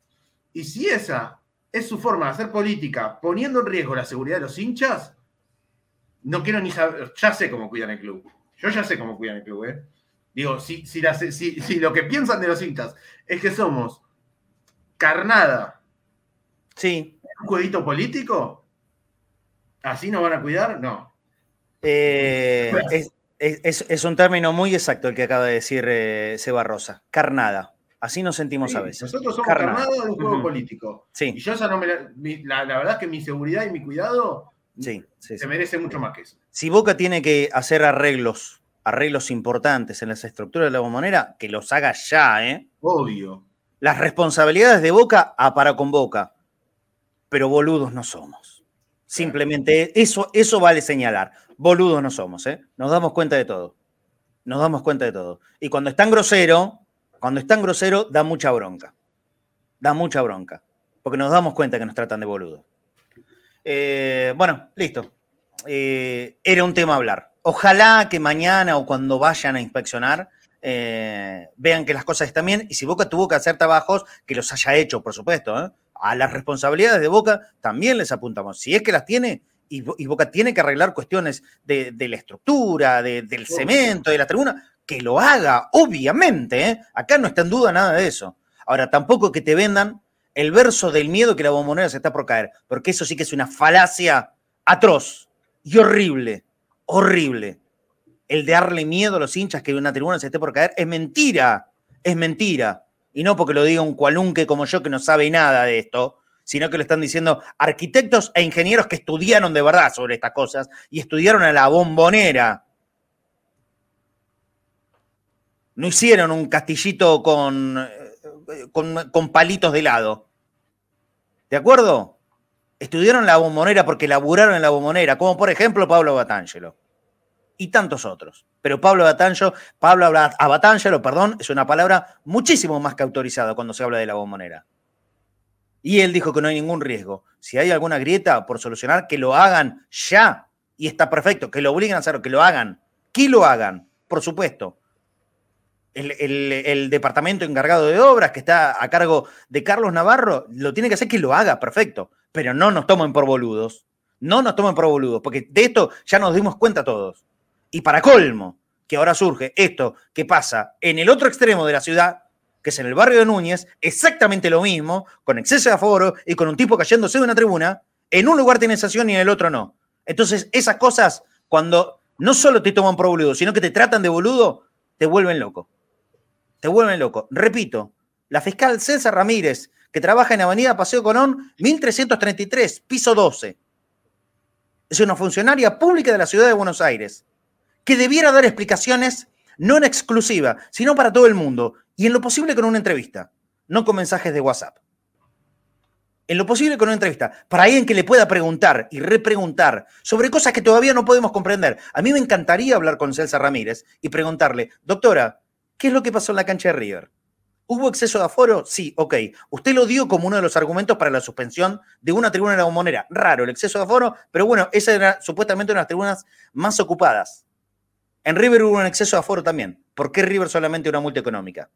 Y si esa es su forma de hacer política poniendo en riesgo la seguridad de los hinchas, no quiero ni saber, ya sé cómo cuidan el club. Yo ya sé cómo cuidan el club, ¿eh? Digo, si, si, si lo que piensan de los hinchas es que somos carnada. Sí. ¿Un jueguito político? ¿Así nos van a cuidar? No. Eh, es, un término muy exacto el que acaba de decir eh, Seba Rosa. Carnada. Así nos sentimos a veces. Nosotros somos carnada, de un juego político. Sí. Y yo esa no me la, la, verdad es que mi seguridad y mi cuidado sí, se merece mucho más que eso. Si Boca tiene que hacer arreglos, arreglos importantes en las estructuras de la bombonera, que los haga ya, ¿eh? Obvio. Las responsabilidades de Boca a para con Boca, pero boludos no somos. Simplemente eso, eso vale señalar. Boludos no somos, ¿eh? Nos damos cuenta de todo. Nos damos cuenta de todo. Y cuando es tan grosero, cuando es tan grosero, da mucha bronca. Da mucha bronca. Porque nos damos cuenta que nos tratan de boludos. Eh, bueno, listo. Eh, era un tema a hablar. Ojalá que mañana o cuando vayan a inspeccionar eh, vean que las cosas están bien y si Boca tuvo que hacer trabajos, que los haya hecho, por supuesto. ¿eh? A las responsabilidades de Boca también les apuntamos. Si es que las tiene y, Boca tiene que arreglar cuestiones de, la estructura, del cemento, de la tribuna, que lo haga, obviamente. ¿eh? Acá no está en duda nada de eso. Ahora, tampoco que te vendan el verso del miedo que la bombonera se está por caer, porque eso sí que es una falacia atroz y horrible, horrible el de darle miedo a los hinchas que una tribuna se esté por caer, es mentira, es mentira. Y no porque lo diga un cualunque como yo que no sabe nada de esto, sino que lo están diciendo arquitectos e ingenieros que estudiaron de verdad sobre estas cosas y estudiaron a la bombonera. No hicieron un castillito con, eh, con, con palitos de helado. ¿De acuerdo? Estudiaron la bombonera porque laburaron en la bombonera, como por ejemplo Pablo Batangelo y tantos otros. Pero Pablo Abatancho, Pablo Abatangelo, perdón, es una palabra muchísimo más que autorizada cuando se habla de la bombonera. Y él dijo que no hay ningún riesgo. Si hay alguna grieta por solucionar, que lo hagan ya. Y está perfecto, que lo obliguen a hacerlo, que lo hagan. Que lo hagan, por supuesto. el, departamento encargado de obras que está a cargo de Carlos Navarro, lo tiene que hacer que lo haga, perfecto. Pero no nos tomen por boludos. No nos tomen por boludos, porque de esto ya nos dimos cuenta todos. Y para colmo, que ahora surge esto que pasa en el otro extremo de la ciudad, que es en el barrio de Núñez, exactamente lo mismo, con exceso de aforo y con un tipo cayéndose de una tribuna, en un lugar tiene sesión y en el otro no. Entonces, esas cosas, cuando no solo te toman por boludo, sino que te tratan de boludo, te vuelven loco te vuelven loco. Repito, la fiscal César Ramírez, que trabaja en Avenida Paseo Conón, 1333, piso 12. Es una funcionaria pública de la ciudad de Buenos Aires, que debiera dar explicaciones no en exclusiva, sino para todo el mundo, y en lo posible con una entrevista, no con mensajes de WhatsApp. En lo posible con una entrevista, para alguien que le pueda preguntar y repreguntar sobre cosas que todavía no podemos comprender. A mí me encantaría hablar con César Ramírez y preguntarle, doctora, ¿Qué es lo que pasó en la cancha de River? ¿Hubo exceso de aforo? Sí, ok. Usted lo dio como uno de los argumentos para la suspensión de una tribuna de la bombonera. Raro el exceso de aforo, pero bueno, esa era supuestamente una de las tribunas más ocupadas. En River hubo un exceso de aforo también. ¿Por qué River solamente una multa económica?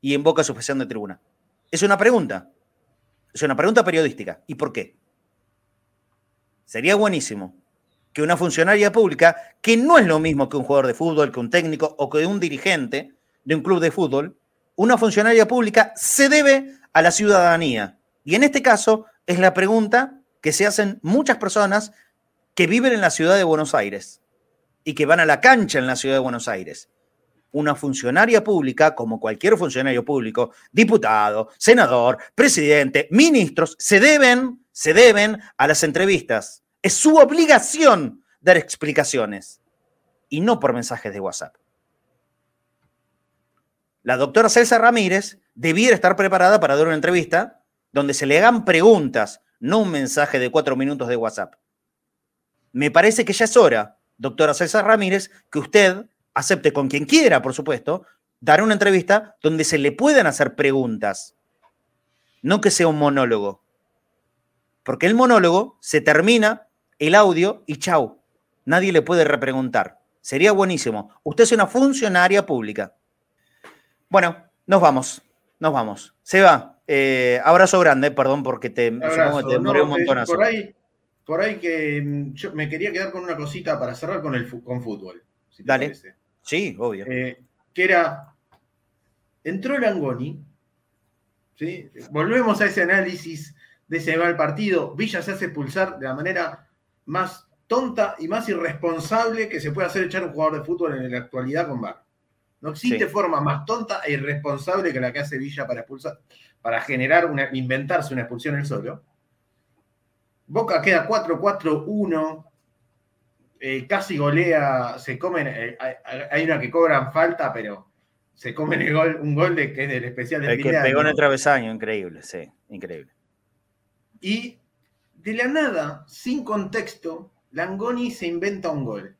Y en Boca suspensión de tribuna. Es una pregunta. Es una pregunta periodística. ¿Y por qué? Sería buenísimo que una funcionaria pública, que no es lo mismo que un jugador de fútbol, que un técnico o que un dirigente de un club de fútbol, una funcionaria pública se debe a la ciudadanía. Y en este caso es la pregunta que se hacen muchas personas que viven en la ciudad de Buenos Aires y que van a la cancha en la ciudad de Buenos Aires. Una funcionaria pública, como cualquier funcionario público, diputado, senador, presidente, ministros, se deben, se deben a las entrevistas es su obligación dar explicaciones y no por mensajes de WhatsApp. La doctora César Ramírez debiera estar preparada para dar una entrevista donde se le hagan preguntas, no un mensaje de cuatro minutos de WhatsApp. Me parece que ya es hora, doctora César Ramírez, que usted acepte con quien quiera, por supuesto, dar una entrevista donde se le puedan hacer preguntas, no que sea un monólogo. Porque el monólogo se termina el audio y chau. Nadie le puede repreguntar. Sería buenísimo. Usted es una funcionaria pública. Bueno, nos vamos. Nos vamos. Se va. Eh, abrazo grande, perdón porque te, supongo te un montonazo. Por ahí, por ahí que mm, yo me quería quedar con una cosita para cerrar con el con fútbol. Dale. Sí, obvio. Eh, que era. Entró Langoni. ¿sí? Volvemos a ese análisis de ese mal partido. Villa se hace expulsar de la manera más tonta y más irresponsable que se puede hacer echar un jugador de fútbol en la actualidad con VAR. No existe forma más tonta e irresponsable que la que hace Villa para expulsar, para generar una, inventarse una expulsión el solo. Boca queda 4-4-1, eh, casi golea, se comen, eh, hay una que cobran falta, pero se comen el gol, un gol de, que es del especial de El que pegó en el travesaño, increíble, sí, increíble. Y de la nada, sin contexto, Langoni se inventa un gol.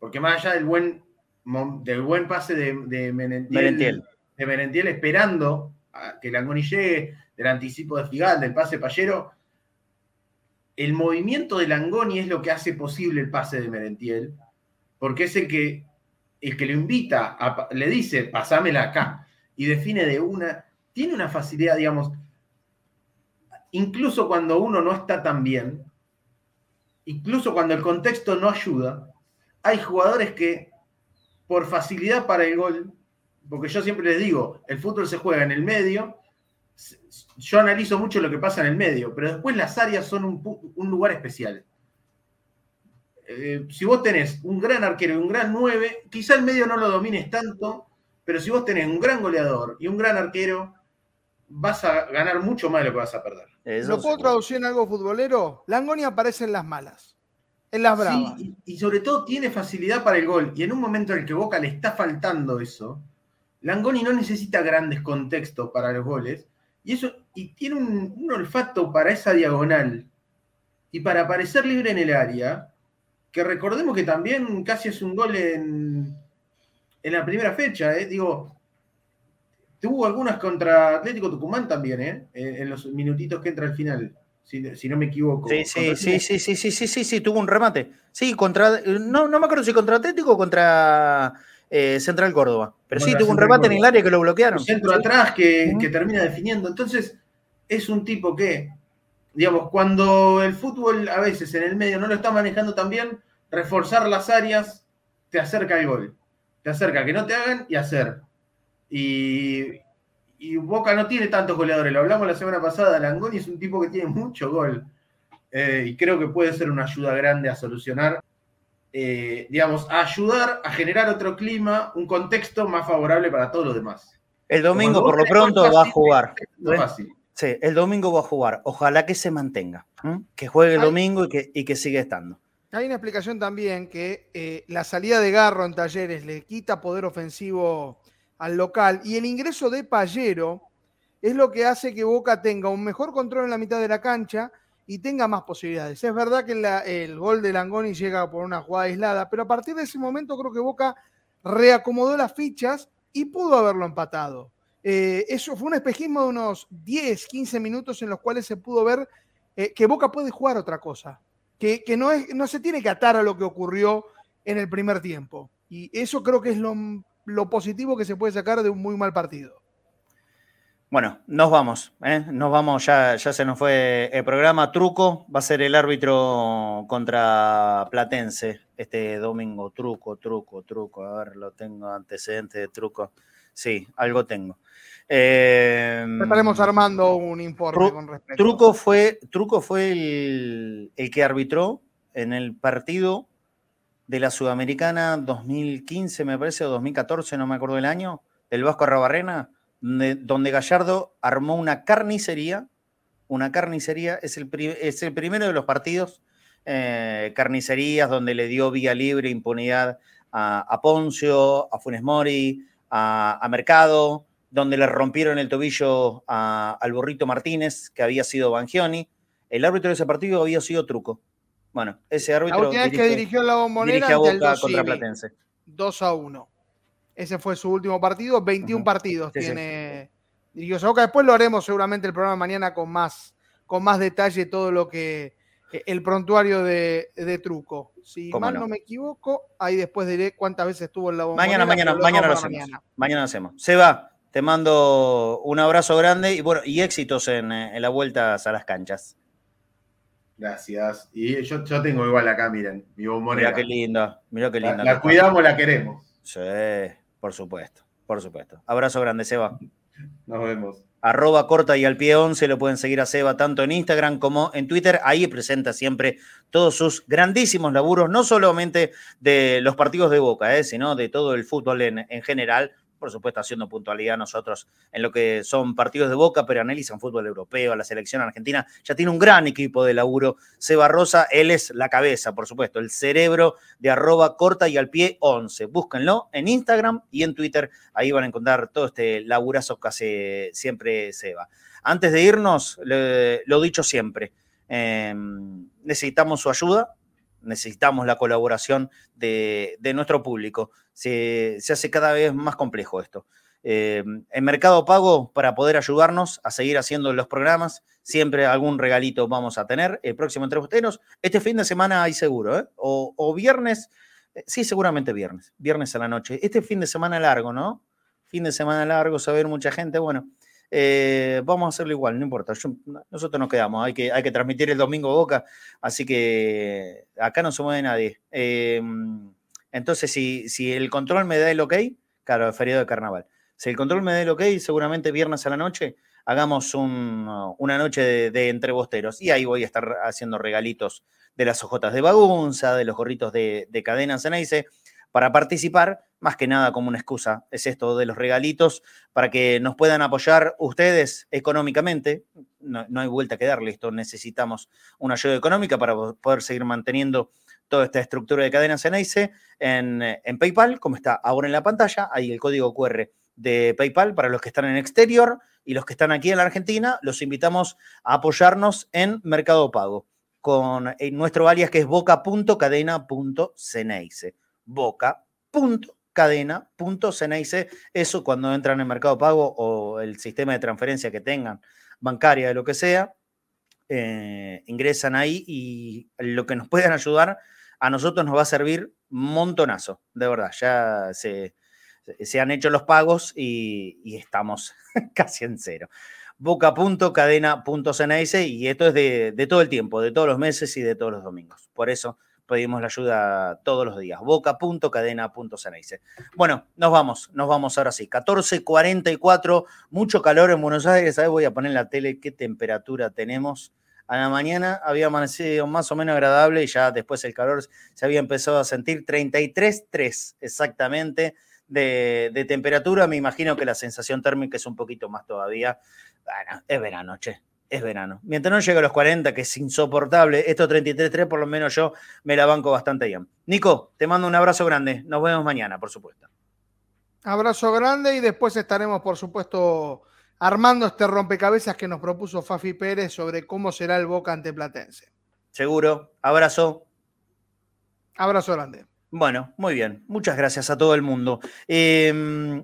Porque más allá del buen, del buen pase de, de Merentiel, de Merentiel esperando a que Langoni llegue, del anticipo de Figal, del pase payero, el movimiento de Langoni es lo que hace posible el pase de Merentiel, porque es el que, el que lo invita, le dice, pasámela acá, y define de una, tiene una facilidad, digamos, incluso cuando uno no está tan bien, incluso cuando el contexto no ayuda, hay jugadores que por facilidad para el gol, porque yo siempre les digo, el fútbol se juega en el medio, yo analizo mucho lo que pasa en el medio, pero después las áreas son un, lugar especial. Eh, si vos tenés un gran arquero y un gran 9, quizá el medio no lo domines tanto, pero si vos tenés un gran goleador y un gran arquero, vas a ganar mucho más de lo que vas a perder. ¿Lo puedo traducir en algo futbolero? Langoni aparece en las malas, en las bravas. Sí, y, sobre todo tiene facilidad para el gol. Y en un momento en el que Boca le está faltando eso, Langoni no necesita grandes contextos para los goles. Y, eso, y tiene un, olfato para esa diagonal y para aparecer libre en el área, que recordemos que también casi es un gol en, en la primera fecha. ¿eh? Digo, Tuvo algunas contra Atlético Tucumán también, ¿eh? En los minutitos que entra al final, si, no me equivoco. Sí, sí, sí, sí, sí, sí, sí, sí, tuvo un remate. Sí, contra, no, no me acuerdo si contra Atlético o contra eh, Central Córdoba. Pero sí, tuvo un remate en el área que lo bloquearon. Un centro atrás que, termina definiendo. Entonces, es un tipo que, digamos, cuando el fútbol a veces en el medio no lo está manejando tan bien, reforzar las áreas te acerca al gol. Te acerca a que no te hagan y hacer. Y, Boca no tiene tantos goleadores. Lo hablamos la semana pasada. Langoni es un tipo que tiene mucho gol. Eh, y creo que puede ser una ayuda grande a solucionar eh, digamos, a ayudar a generar otro clima, un contexto más favorable para todos los demás. El domingo, por lo pronto, va a jugar. Sí, el domingo va a jugar. Ojalá que se mantenga, que juegue el domingo y que, y que siga estando. Hay una explicación también que eh, la salida de Garro en Talleres le quita poder ofensivo al local y el ingreso de Pallero es lo que hace que Boca tenga un mejor control en la mitad de la cancha y tenga más posibilidades. Es verdad que el gol de Langoni llega por una jugada aislada, pero a partir de ese momento creo que Boca reacomodó las fichas y pudo haberlo empatado. Eh, eso fue un espejismo de unos 10, 15 minutos en los cuales se pudo ver eh, que Boca puede jugar otra cosa, que, no, es, no se tiene que atar a lo que ocurrió en el primer tiempo. Y eso creo que es lo, lo positivo que se puede sacar de un muy mal partido. Bueno, nos vamos, ¿eh? nos vamos, ya, ya se nos fue el programa. Truco va a ser el árbitro contra Platense este domingo. Truco, truco, truco. A ver, lo tengo antecedentes de truco. Sí, algo tengo. Eh, Estaremos armando un informe con respecto. Truco fue, truco fue el, el que arbitró en el partido de la Sudamericana 2015, me parece, o 2014, no me acuerdo el año, del Vasco Arrabarrena donde Gallardo armó una carnicería. Una carnicería es el, es el primero de los partidos, eh, carnicerías donde le dio vía libre, impunidad a, Poncio, a Funes Mori, a, Mercado, donde le rompieron el tobillo al Burrito Martínez, que había sido Bangioni. El árbitro de ese partido había sido Truco. Bueno, ese árbitro. La vez que dirigió la bombonera a contra Platense. 2 a 1. Ese fue su último partido, 21 partidos tiene sí. Después lo haremos seguramente el programa mañana con más, con más detalle todo lo que eh, el prontuario de, truco. Si mal no? me equivoco, ahí después diré cuántas veces estuvo en la Mañana, mañana, mañana lo hacemos. Mañana. hacemos. Seba, te mando un abrazo grande y bueno, y éxitos en, eh, en las vueltas a las canchas. Gracias. Y yo, yo tengo igual acá, miren, mi bombonera. Mira qué linda, mira qué linda. La, la cuidamos, la queremos. Sí. Por supuesto, por supuesto. Abrazo grande, Seba. Nos vemos. Arroba corta y al pie 11, lo pueden seguir a Seba tanto en Instagram como en Twitter. Ahí presenta siempre todos sus grandísimos laburos, no solamente de los partidos de Boca, eh, sino de todo el fútbol en, en general por supuesto haciendo puntualidad nosotros en lo que son partidos de boca, pero analizan fútbol europeo, la selección argentina, ya tiene un gran equipo de laburo. Seba Rosa, él es la cabeza, por supuesto, el cerebro de arroba corta y al pie 11. Búsquenlo en Instagram y en Twitter, ahí van a encontrar todo este laburazo que hace siempre Seba. Antes de irnos, lo dicho siempre, em, necesitamos su ayuda, necesitamos la colaboración de, nuestro público. Se, hace cada vez más complejo esto. Eh, en Mercado Pago, para poder ayudarnos a seguir haciendo los programas, siempre algún regalito vamos a tener. El próximo Entre este fin de semana hay seguro, ¿eh? o, viernes, eh, sí, seguramente viernes, viernes a la noche. Este fin de semana largo, ¿no? Fin de semana largo, saber mucha gente, bueno. Eh, vamos a hacerlo igual, no importa. nosotros nos quedamos, hay que, hay que transmitir el domingo Boca, así que acá no se mueve nadie. Entonces, si, si el control me da el ok, claro, feriado de carnaval. Si el control me da el ok, seguramente viernes a la noche hagamos una noche de, entrebosteros y ahí voy a estar haciendo regalitos de las ojotas de bagunza, de los gorritos de, de cadena Ceneice para participar, más que nada como una excusa, es esto de los regalitos, para que nos puedan apoyar ustedes económicamente. No, hay vuelta que darle esto, necesitamos una ayuda económica para poder seguir manteniendo toda esta estructura de cadena Ceneice en, en PayPal, como está ahora en la pantalla, ahí el código QR de PayPal para los que están en exterior y los que están aquí en la Argentina, los invitamos a apoyarnos en Mercado Pago con nuestro alias que es boca.cadena.ceneice boca.cadena.ceneice. Eso cuando entran en Mercado Pago o el sistema de transferencia que tengan, bancaria, de lo que sea, eh, ingresan ahí y lo que nos puedan ayudar a nosotros nos va a servir montonazo, de verdad. Ya se, Se han hecho los pagos y, estamos casi en cero. Boca.cadena.ceneice y esto es de, todo el tiempo, de todos los meses y de todos los domingos. Por eso pedimos la ayuda todos los días. Boca.cadena.ceneice. Bueno, nos vamos, nos vamos ahora sí. 14.44, mucho calor en Buenos Aires. ¿sabes? Voy a poner en la tele qué temperatura tenemos. A la mañana había amanecido más o menos agradable y ya después el calor se había empezado a sentir 33.3 exactamente de, temperatura. Me imagino que la sensación térmica es un poquito más todavía. Bueno, es verano, che es verano. Mientras no llegue a los 40, que es insoportable, estos 33.3 por lo menos yo me la banco bastante bien. Nico, te mando un abrazo grande. Nos vemos mañana, por supuesto. Abrazo grande y después estaremos, por supuesto, armando este rompecabezas que nos propuso Fafi Pérez sobre cómo será el Boca ante Platense. Seguro. Abrazo. Abrazo grande. Bueno, muy bien. Muchas gracias a todo el mundo. Eh,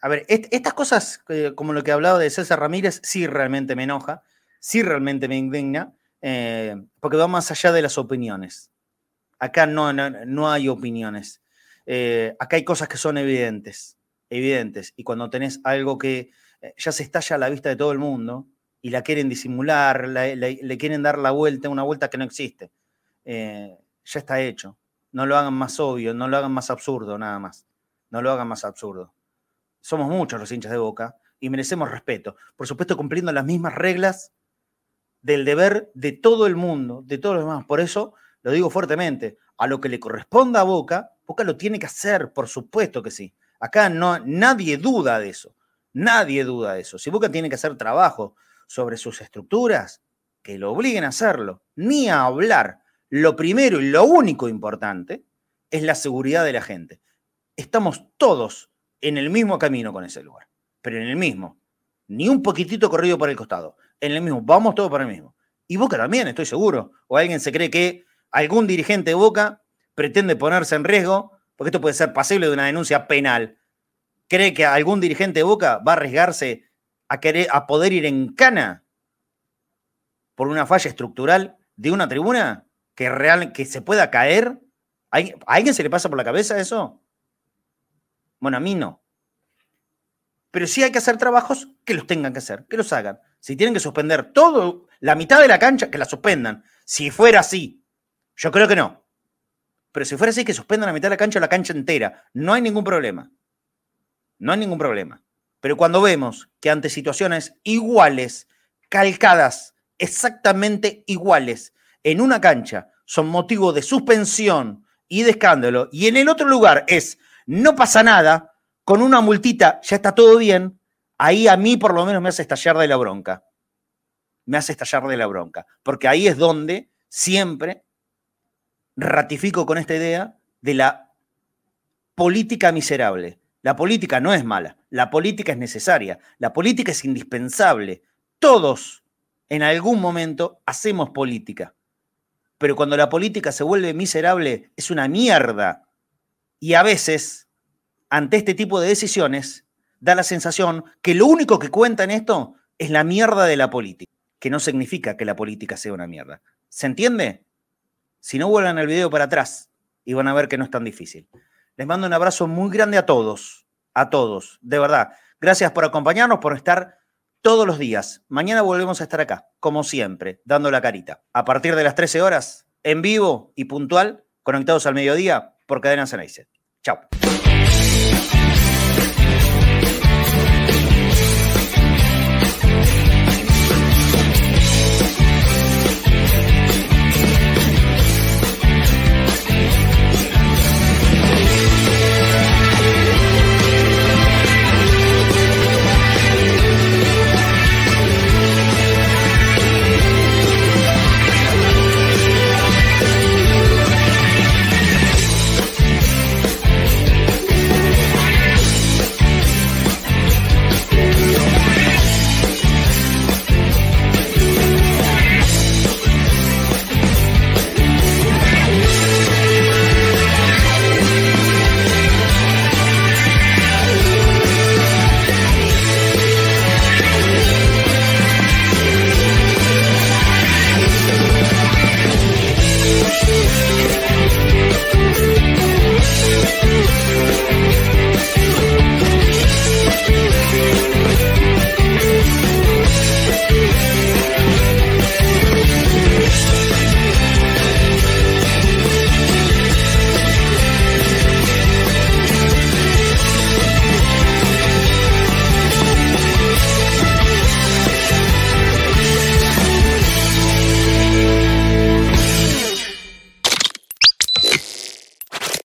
a ver, estas cosas, eh, como lo que hablado de César Ramírez, sí realmente me enoja, sí realmente me indigna, eh, porque va más allá de las opiniones. Acá no, no, hay opiniones. Eh, acá hay cosas que son evidentes, evidentes. Y cuando tenés algo que ya se estalla a la vista de todo el mundo y la quieren disimular, le quieren dar la vuelta, una vuelta que no existe, ya está hecho. No lo hagan más obvio, no lo hagan más absurdo, nada más. No lo hagan más absurdo somos muchos los hinchas de Boca y merecemos respeto. Por supuesto, cumpliendo las mismas reglas del deber de todo el mundo, de todos los demás. Por eso lo digo fuertemente, a lo que le corresponda a Boca, Boca lo tiene que hacer, por supuesto que sí. Acá no, nadie duda de eso, nadie duda de eso. Si Boca tiene que hacer trabajo sobre sus estructuras, que lo obliguen a hacerlo, ni a hablar. Lo primero y lo único importante es la seguridad de la gente. Estamos todos en el mismo camino con ese lugar, pero en el mismo. Ni un poquitito corrido por el costado. En el mismo. Vamos todos para el mismo. Y Boca también, estoy seguro. O alguien se cree que algún dirigente de Boca pretende ponerse en riesgo, porque esto puede ser pasible de una denuncia penal. ¿Cree que algún dirigente de Boca va a arriesgarse a, querer, a poder ir en cana por una falla estructural de una tribuna que, real, que se pueda caer? ¿A alguien se le pasa por la cabeza eso? Bueno, a mí no. Pero sí hay que hacer trabajos que los tengan que hacer, que los hagan. Si tienen que suspender todo, la mitad de la cancha, que la suspendan. Si fuera así. Yo creo que no. Pero si fuera así, que suspendan la mitad de la cancha o la cancha entera. No hay ningún problema. No hay ningún problema. Pero cuando vemos que ante situaciones iguales, calcadas, exactamente iguales, en una cancha son motivo de suspensión y de escándalo, y en el otro lugar es no pasa nada, con una multita ya está todo bien, ahí a mí por lo menos me hace estallar de la bronca. Me hace estallar de la bronca, porque ahí es donde siempre ratifico con esta idea de la política miserable. La política no es mala, la política es necesaria, la política es indispensable. Todos en algún momento hacemos política, pero cuando la política se vuelve miserable es una mierda y a veces, ante este tipo de decisiones, da la sensación que lo único que cuenta en esto es la mierda de la política, que no significa que la política sea una mierda. ¿Se entiende? Si no, vuelvan el video para atrás y van a ver que no es tan difícil. Les mando un abrazo muy grande a todos, a todos, de verdad. Gracias por acompañarnos, por estar todos los días. Mañana volvemos a estar acá, como siempre, dando la carita. A partir de las 13 horas, en vivo y puntual, conectados al mediodía, por Cadena Ceneice. Chao.